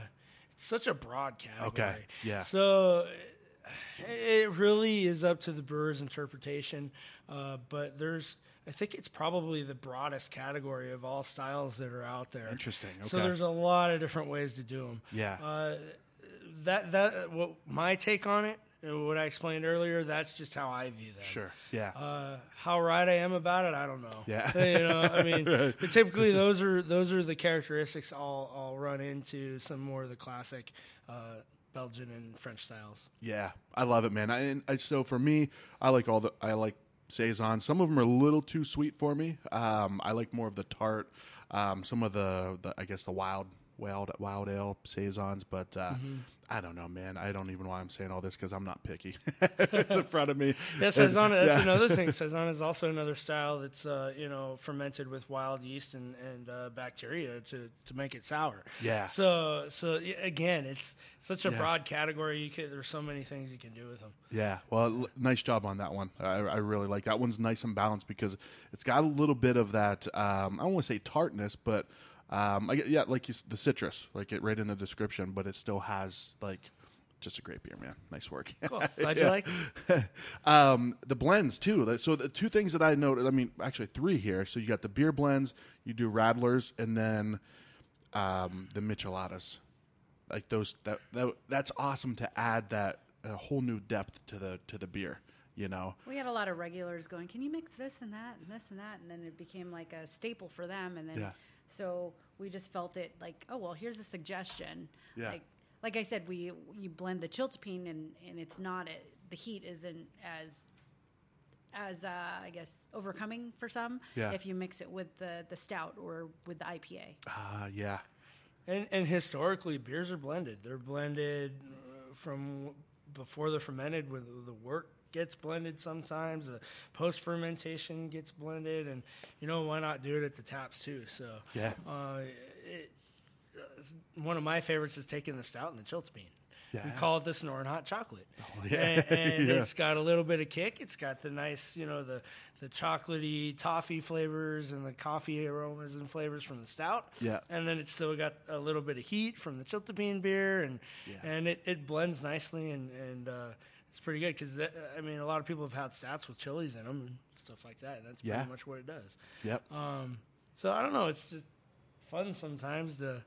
it's such a broad category. Okay, yeah. So it really is up to the brewer's interpretation. Uh, but there's, I think it's probably the broadest category of all styles that are out there. Interesting, So there's a lot of different ways to do them. Yeah. Uh, that that what my take on it what I explained earlier, that's just how I view that. Sure. Yeah. Uh, how right I am about it, I don't know. Yeah. you know, I mean, but typically those are those are the characteristics I'll I'll run into some more of the classic uh, Belgian and French styles. Yeah, I love it, man. I, and I so for me, I like all the I like saison. Some of them are a little too sweet for me. Um, I like more of the tart. Um, some of the, the I guess the wild wild wild ale saisons, but uh, Mm-hmm. I don't know, man. I don't even know why I'm saying all this because I'm not picky. it's in front of me. Yeah, saison. That's Yeah. another thing. Saison is also another style that's uh, you know fermented with wild yeast and and uh, bacteria to to make it sour. Yeah. So so again, it's such a Yeah. broad category. You can there's so many things you can do with them. Yeah, well, l- nice job on that one. I, I really like that one's nice and balanced because it's got a little bit of that. Um, I don't want to say tartness, but um, I, yeah, like you, the citrus, like it right in the description, but it still has like just a great beer, man. Nice work. Cool. Glad you like. um, the blends too. So the two things that I noted, I mean, actually three here. So you got the beer blends, you do radlers, and then um, the micheladas. Like those, that, that that's awesome to add that a whole new depth to the to the beer. You know, We had a lot of regulars going, "Can you mix this and that and this and that?" And then it became like a staple for them. And then Yeah. So we just felt it like, "Oh well, here's a suggestion." Yeah. Like like I said, we you blend the chiltepin and and it's not a, the heat isn't as as uh, I guess overcoming for some Yeah. if you mix it with the the stout or with the IPA. ah, yeah, And, and historically, beers are blended. They're blended uh, from before they're fermented. with the wort gets blended, sometimes the post fermentation gets blended, and you know why not do it at the taps too? So Yeah. uh, it, uh, one of my favorites is taking the stout and the chiltepin. We Yeah. call it the Snoring Hot Chocolate, yeah. and, and Yeah. it's got a little bit of kick. It's got the nice, you know, the the chocolatey toffee flavors and the coffee aromas and flavors from the stout. Yeah. And then it's still got a little bit of heat from the Chiltepin beer, and Yeah. and it, it blends nicely, and and uh, it's pretty good because I mean a lot of people have had stouts with chilies in them and stuff like that. And that's Yeah. pretty much what it does. yep, Um, so I don't know. It's just fun sometimes to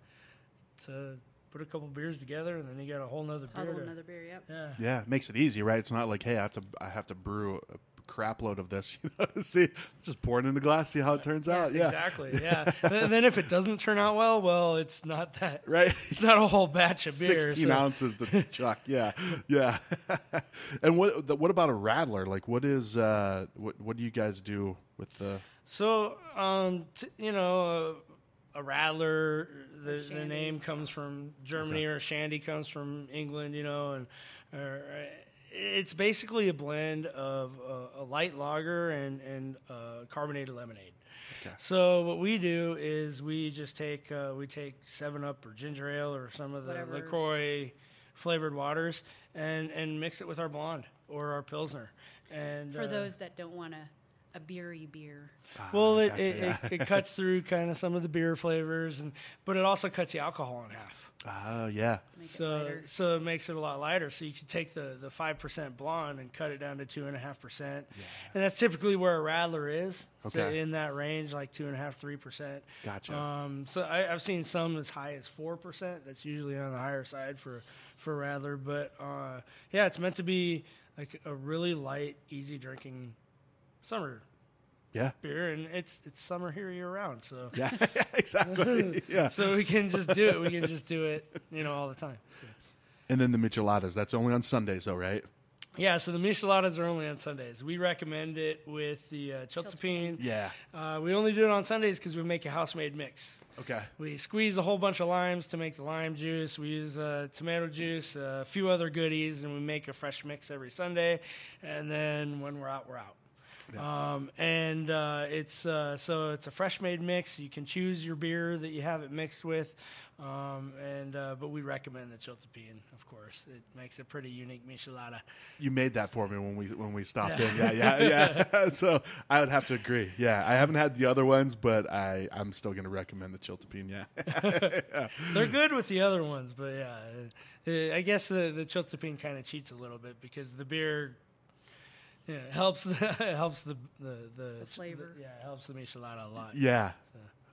to put a couple beers together, and then you got a whole nother beer. Puzzle to- another beer. Yep. yeah. yeah. It makes it easy, right? It's not like, hey, I have to I have to brew a crap load of this. You know, see, just pour it in the glass, see how it turns out. Yeah, Exactly. Yeah. and then if it doesn't turn out well, well, it's not that. right. It's not a whole batch of beer. 16 so- ounces to chuck. Yeah, yeah. and what what about a radler? Like, what is uh, what what do you guys do with the? So, um, t- you know, uh, a radler, the, the name comes from Germany, or shandy comes from England, you know, and or, uh, it's basically a blend of uh, a light lager and and uh, carbonated lemonade. Okay. So what we do is we just take uh, we take Seven Up or ginger ale or some of the Whatever. LaCroix flavored waters and and mix it with our blonde or our pilsner. And For uh, those that don't want a a beery beer. well, it, gotcha, it, yeah. it, it cuts through kind of some of the beer flavors, and but it also cuts the alcohol in half. Oh yeah, Make So lighter. so it makes it a lot lighter. So you can take the the five percent blonde and cut it down to two and a half percent, and that's typically where a radler is. So in that range, like two and a half, three percent. Gotcha. Um, so I, I've seen some as high as four percent. That's usually on the higher side for for a radler, but uh, yeah, it's meant to be like a really light, easy drinking summer yeah, beer, and it's it's summer here year round. So yeah. exactly. Yeah. so we can just do it. We can just do it, you know, all the time. So. And then the micheladas. That's only on Sundays, though, right? Yeah, so the micheladas are only on Sundays. We recommend it with the uh, chiltepin. Yeah. Uh, we only do it on Sundays because we make a house-made mix. Okay. We squeeze a whole bunch of limes to make the lime juice. We use uh, tomato juice, a few other goodies, and we make a fresh mix every Sunday. And then when we're out, we're out. Um, and uh, it's uh, so it's a fresh made mix. You can choose your beer that you have it mixed with, um, and uh, but we recommend the Chiltepin, of course. It makes a pretty unique michelada. You made that for me when we when we stopped Yeah. in. Yeah, yeah, yeah. so I would have to agree. Yeah, I haven't had the other ones, but I I'm still going to recommend the Chiltepin. Yeah. They're good with the other ones, but yeah, I guess the the Chiltepin kind of cheats a little bit because the beer. Yeah, it helps the it helps the the the, flavor. yeah, it helps the michelada a lot. yeah.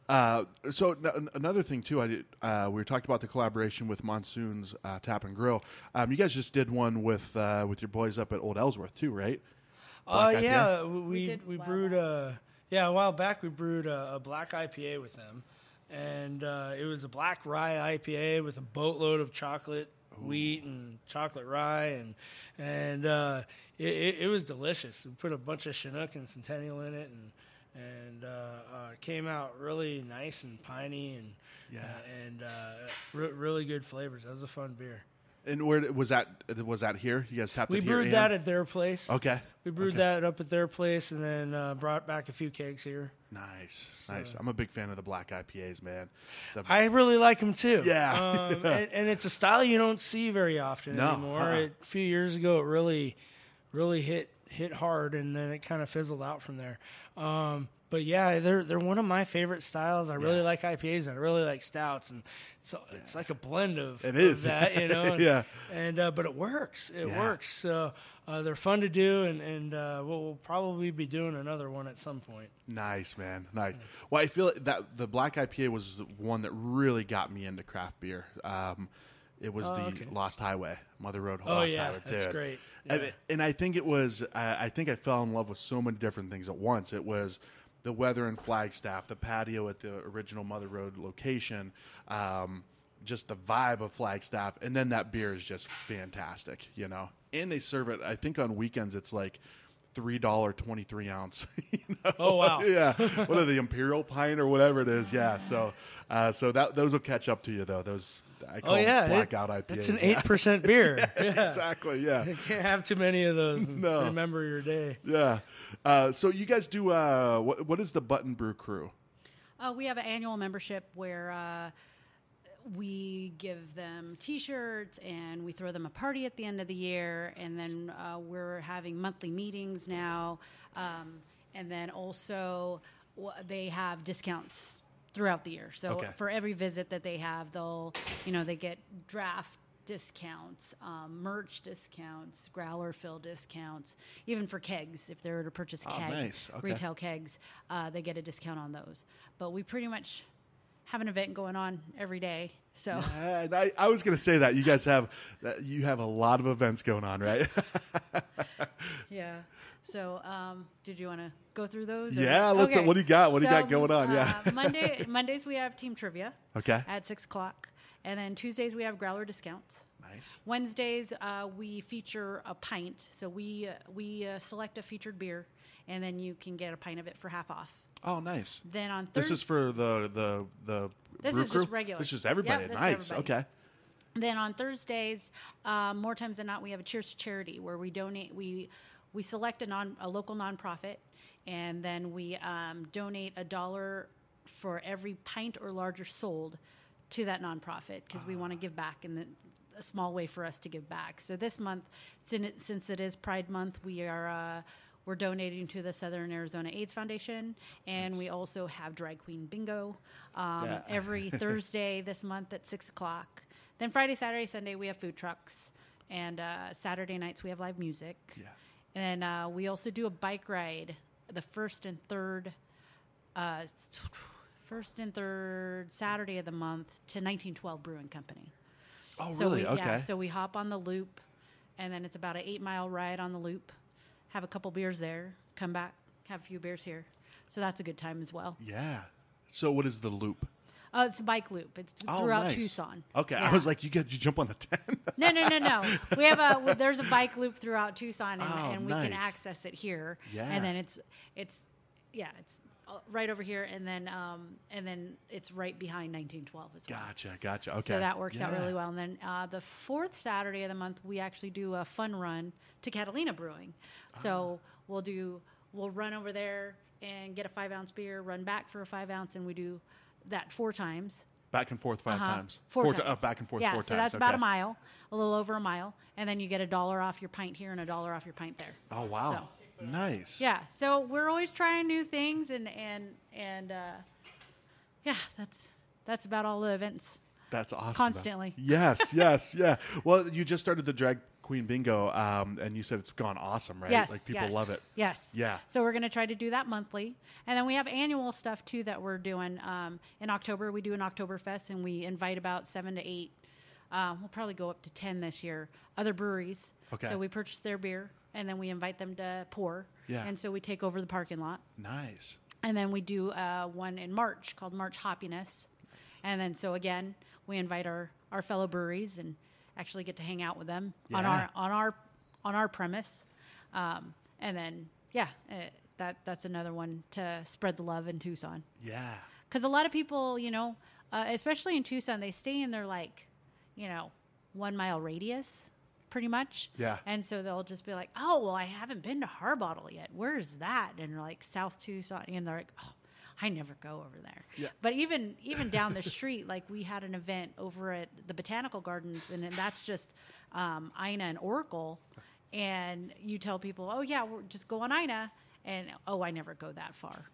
Uh, so n- another thing too, I did, uh, we talked about the collaboration with Monsoon's uh, Tap and Grill. Um, you guys just did one with uh, with your boys up at Old Ellsworth too, right? Uh, yeah, we we, we a brewed a yeah a while back. We brewed a, a black IPA with them, and uh, it was a black rye IPA with a boatload of chocolate wheat and chocolate rye, and and uh, it, it, it was delicious. We put a bunch of Chinook and Centennial in it, and and uh, uh, came out really nice and piney, and Yeah. and uh, re- really good flavors. That was a fun beer. And where was that? Was that here? You guys tapped We it here. We brewed and- that at their place. Okay. We brewed Okay. that up at their place, and then uh, brought back a few kegs here. Nice, nice. I'm a big fan of the black IPAs, man. The- I really like them too. Yeah. um, and, and it's a style you don't see very often No, anymore. uh-uh. It, a few years ago, it really, really hit hit hard, and then it kind of fizzled out from there. Um, but yeah, they're they're one of my favorite styles. I really Yeah. like IPAs, and I really like stouts, and so it's like a blend of It of is. that, you know. And, Yeah. and uh, but it works. It Yeah. works. So. Uh, they're fun to do, and and uh, we'll, we'll probably be doing another one at some point. Nice, man. Nice. Well, I feel that the black IPA was the one that really got me into craft beer. Um, it was Oh, the okay. Lost Highway, Mother Road Oh, Lost yeah, Highway. that's dude. great. And, and I think it was. I I think I fell in love with so many different things at once. It was the weather in Flagstaff, the patio at the original Mother Road location. Um, just the vibe of Flagstaff, and then that beer is just fantastic, you know. And they serve it. I think on weekends it's like three dollar twenty three ounce. you know? Oh, wow. yeah, what are the Imperial Pint or whatever it is? Yeah, so uh, so that those will catch up to you though. Those I call Oh yeah, them it- blackout IPAs. It's an yeah. eight percent beer. yeah. exactly. Yeah. You can't have too many of those and No. remember your day. Yeah. Uh, so you guys do uh, what? What is the Button Brew Crew? Uh, we have an annual membership where uh, we give them T-shirts and we throw them a party at the end of the year, and then uh, we're having monthly meetings now, um, and then also w- they have discounts throughout the year. So Okay. for every visit that they have, they'll you know they get draft discounts, um, merch discounts, growler fill discounts, even for kegs if they were to purchase a Oh, keg, nice. Okay. retail kegs, uh, they get a discount on those. But we pretty much have an event going on every day. So And I, I was going to say that you guys have that you have a lot of events going on, right? yeah. So um, did you want to go through those? or- Yeah, let's- what do you got? What do you got going on? Yeah. uh, Monday Mondays we have team trivia okay. at six o'clock, and then Tuesdays we have growler discounts. Nice. Wednesdays uh, we feature a pint. So we uh, we uh, select a featured beer, and then you can get a pint of it for half off. Oh, nice. Then on This is for the the the This is crew? just regular. This is everybody. Yep, this is nice. everybody. Okay. Then on Thursdays, um, more times than not, we have a Cheers to Charity where we donate. We we select a non a local nonprofit, and then we um, donate a dollar for every pint or larger sold to that nonprofit because we want to give back in the, a small way for us to give back. So this month, since it, since it is Pride Month, we are. Uh, we're donating to the Southern Arizona AIDS Foundation, and we also have Drag Queen Bingo um, Yeah. every Thursday this month at six o'clock. Then Friday, Saturday, Sunday we have food trucks, and uh, Saturday nights we have live music. Yeah. And uh, we also do a bike ride the first and third, uh, first and third Saturday of the month to 1912 Brewing Company. Oh, So really? we, okay. Yeah, so we hop on the loop, and then it's about an eight mile ride on the loop. Have a couple beers there, come back, have a few beers here. So that's a good time as well. yeah. So what is the loop? Oh, it's a bike loop. It's Oh, throughout nice. Tucson. Okay, I was like, you get you jump on the ten. No, no, no, no. We have a there's a bike loop throughout Tucson, and, Oh, and we can access it here. Yeah. And then it's it's yeah it's right over here, and then um and then it's right behind 1912 as well. gotcha, gotcha. Okay. So that works out really well. And then uh, the fourth Saturday of the month, we actually do a fun run to Catalina Brewing. So Ah. we'll do we'll run over there and get a five ounce beer, run back for a five ounce, and we do that four times. Back and forth 5 Uh-huh. times. Four, ti- times. uh, back and forth Yeah, four so times. So that's about a mile, a little over a mile, and then you get a dollar off your pint here and a dollar off your pint there. Oh wow. Nice. Yeah, so we're always trying new things, and and and uh, yeah, that's that's about all the events. That's awesome. Constantly. Yes, yes, yeah. Well, you just started the drag Queen Bingo, um, and you said it's gone awesome, right? Yes, like people yes, love it. Yes. Yeah. So we're going to try to do that monthly, and then we have annual stuff too that we're doing. Um, in October, we do an Oktoberfest, and we invite about seven to eight. Uh, we'll probably go up to ten this year. Other breweries. Okay. So we purchase their beer, and then we invite them to pour. Yeah. And so we take over the parking lot, Nice. and then we do uh, one in March called March Hoppiness, and then so again we invite our our fellow breweries and actually get to hang out with them on our on our on our premise, um, and then yeah, uh, that that's another one to spread the love in Tucson Yeah. because a lot of people, you know, uh, especially in Tucson, they stay in their like, you know, one mile radius, pretty much. Yeah. And so they'll just be like, "Oh, well, I haven't been to Harbottle yet. Where's that?" And like, "South Tucson," and they're like, "Oh." I never go over there. Yeah. But even even down the street, like we had an event over at the botanical gardens, and that's just um, Ina and Oracle. And you tell people, "Oh yeah, we're just go on Ina," and oh, I never go that far.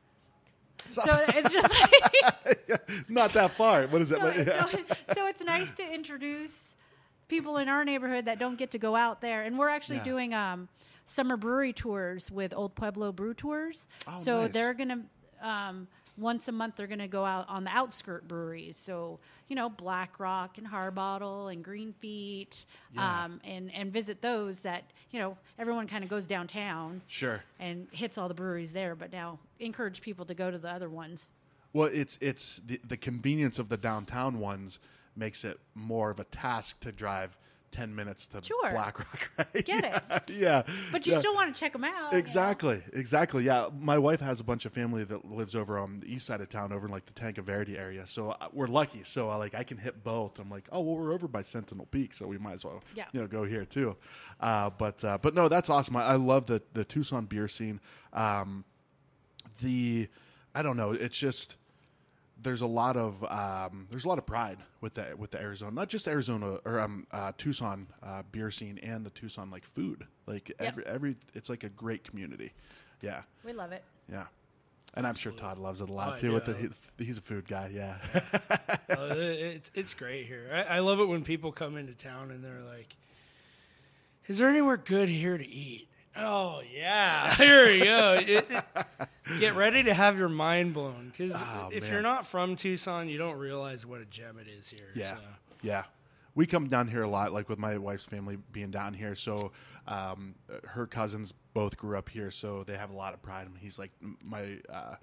So it's just like Not that far. What is it? so, Yeah. so, so it's nice to introduce people in our neighborhood that don't get to go out there. And we're actually Yeah. doing um, summer brewery tours with Old Pueblo Brew Tours. Oh, so nice. they're going to. Um, once a month, they're going to go out on the outskirt breweries. So, you know, Black Rock and Harbottle and Green Feet, Yeah. um, and, and visit those that, you know, everyone kind of goes downtown Sure. and hits all the breweries there, but now encourage people to go to the other ones. Well, it's it's the, the convenience of the downtown ones makes it more of a task to drive ten minutes to Sure. Black Rock, right? Get yeah, it. Yeah. But you yeah. still want to check them out. you know? Exactly, exactly. Yeah, my wife has a bunch of family that lives over on the east side of town, over in like the Tanque Verde area. So uh, we're lucky. So uh, like I can hit both. I'm like, oh well, we're over by Sentinel Peak, so we might as well, Yeah. you know, go here too. Uh, but uh, but no, that's awesome. I, I love the the Tucson beer scene. Um, the I don't know. It's just there's a lot of um, there's a lot of pride with the with the Arizona, not just Arizona or um, uh, Tucson uh, beer scene and the Tucson like food. Like every every it's like a great community. Yeah, We love it. yeah. And I'm sure Todd loves it a lot Oh, too. With the, he, he's a food guy. Yeah, Uh, it's it's great here. I, I love it when people come into town and they're like, "Is there anywhere good here to eat?" Oh yeah, here we go. It- it- get ready to have your mind blown because Oh, if man. you're not from Tucson, you don't realize what a gem it is here. Yeah, so. yeah. We come down here a lot, like with my wife's family being down here. So um, her cousins both grew up here, so they have a lot of pride. And he's like, my uh,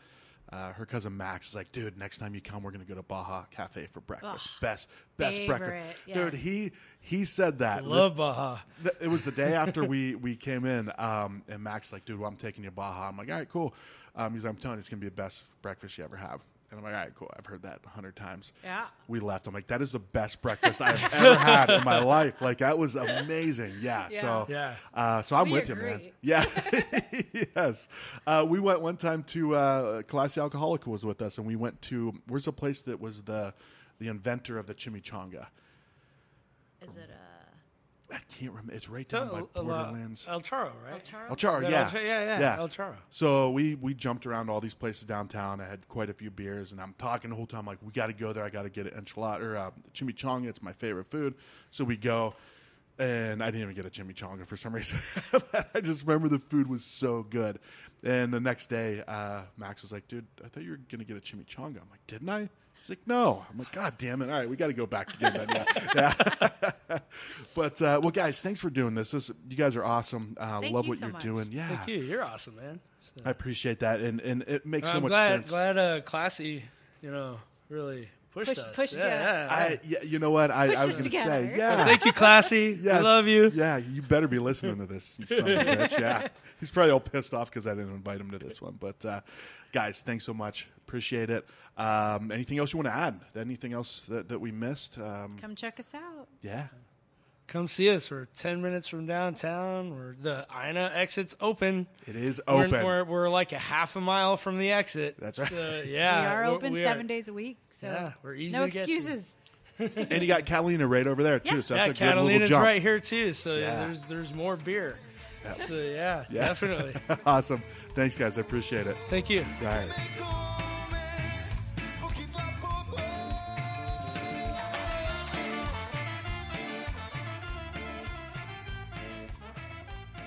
uh, her cousin Max is like, dude, next time you come, we're gonna go to Baja Cafe for breakfast. Ugh, best, best breakfast, favorite, dude. He he said that. Love This- Baja. Th- it was the day after we we came in, um, and Max like, dude, well, I'm taking you to Baja. I'm like, all right, cool. Um, he's like, I'm telling you, it's gonna be the best breakfast you ever have. And I'm like, all right, cool. I've heard that a hundred times. Yeah. We left. I'm like, that is the best breakfast I've ever had in my life. Like that was amazing. Yeah. So Yeah. Uh, so I'm We with you, man. Yeah. yes. Uh, we went one time to uh, Classy Alcoholic was with us, and we went to where's the place that was the the inventor of the chimichanga. Is it uh, I can't remember. It's right down by El, El- Borderlands. El Charro, right? El Charro? El Charro, yeah. Yeah, yeah, El Charro. So we we jumped around all these places downtown. I had quite a few beers, and I'm talking the whole time like, we got to go there. I got to get an enchilada or uh, chimichanga. It's my favorite food. So we go, and I didn't even get a chimichanga for some reason. I just remember the food was so good. And the next day, uh, Max was like, "Dude, I thought you were gonna get a chimichanga." I'm like, "Didn't I?" He's like, "No." I'm like, "God damn it! All right, we got to go back again." Then. Yeah. yeah. but uh, well, guys, thanks for doing this. This you guys are awesome. Uh, Thank love you what so you're much. doing. Yeah. Thank you. You're awesome, man. So- I appreciate that, and and it makes so I'm much glad, sense. glad uh, Classy, you know, really pushed Push- us. pushed yeah, ya. yeah, yeah. I, yeah, you know what? I, Push I was us going to together. say, yeah. Thank you, Classy. Yes. I love you. Yeah, you better be listening to this, you son of a bitch. Yeah, he's probably all pissed off because I didn't invite him to this one. But uh, guys, thanks so much. Appreciate it. Um, anything else you want to add? Anything else that, that we missed? Um, come check us out? yeah. Come see us. We're 10 minutes from downtown. We're the Ina exit's open. It is We're, open. we're, we're like a half a mile from the exit. That's right. So, yeah. we are we're- open we seven are- days a week. So Yeah, we're easy no to get to. excuses. and you got Catalina right over there too. Yeah. So Yeah, that's a good Catalina's jump. right here too. So yeah. Yeah. there's there's more beer. So yeah, Yeah. definitely. awesome. Thanks, guys. I appreciate it. Thank you. All right. Poquito a poco.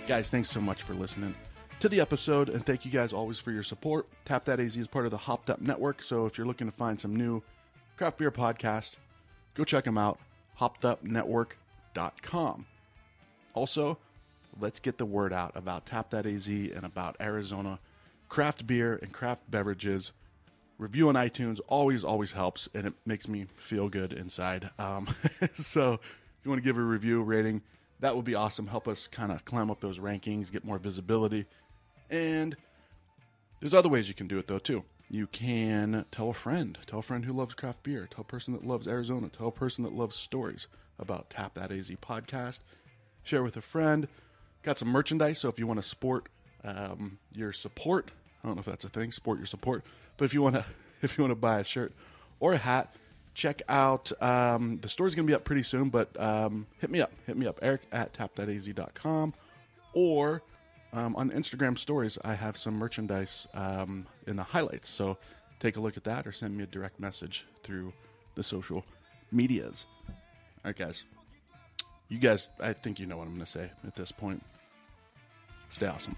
Guys, thanks so much for listening to the episode, and thank you guys always for your support. Tap That AZ is part of the Hopped Up Network, so if you're looking to find some new craft beer podcast, go check them out, hoppedupnetwork.com. Also, let's get the word out about Tap That AZ and about Arizona craft beer and craft beverages. Review on iTunes always, always helps, and it makes me feel good inside. Um, so, if you want to give a review rating, that would be awesome. Help us kind of climb up those rankings, get more visibility. And there's other ways you can do it, though, too. You can tell a friend, tell a friend who loves craft beer, tell a person that loves Arizona, tell a person that loves stories about Tap That AZ podcast. Share with a friend. Got some merchandise, so if you want to sport um, your support, I don't know if that's a thing, sport your support, but if you want to, if you want to buy a shirt or a hat, check out um, the store's going to be up pretty soon. But um, hit me up, hit me up, Eric at tapthataz.com, or um, on Instagram stories, I have some merchandise um, in the highlights. So take a look at that or send me a direct message through the social medias. All right, guys. You guys, I think you know what I'm going to say at this point. Stay awesome.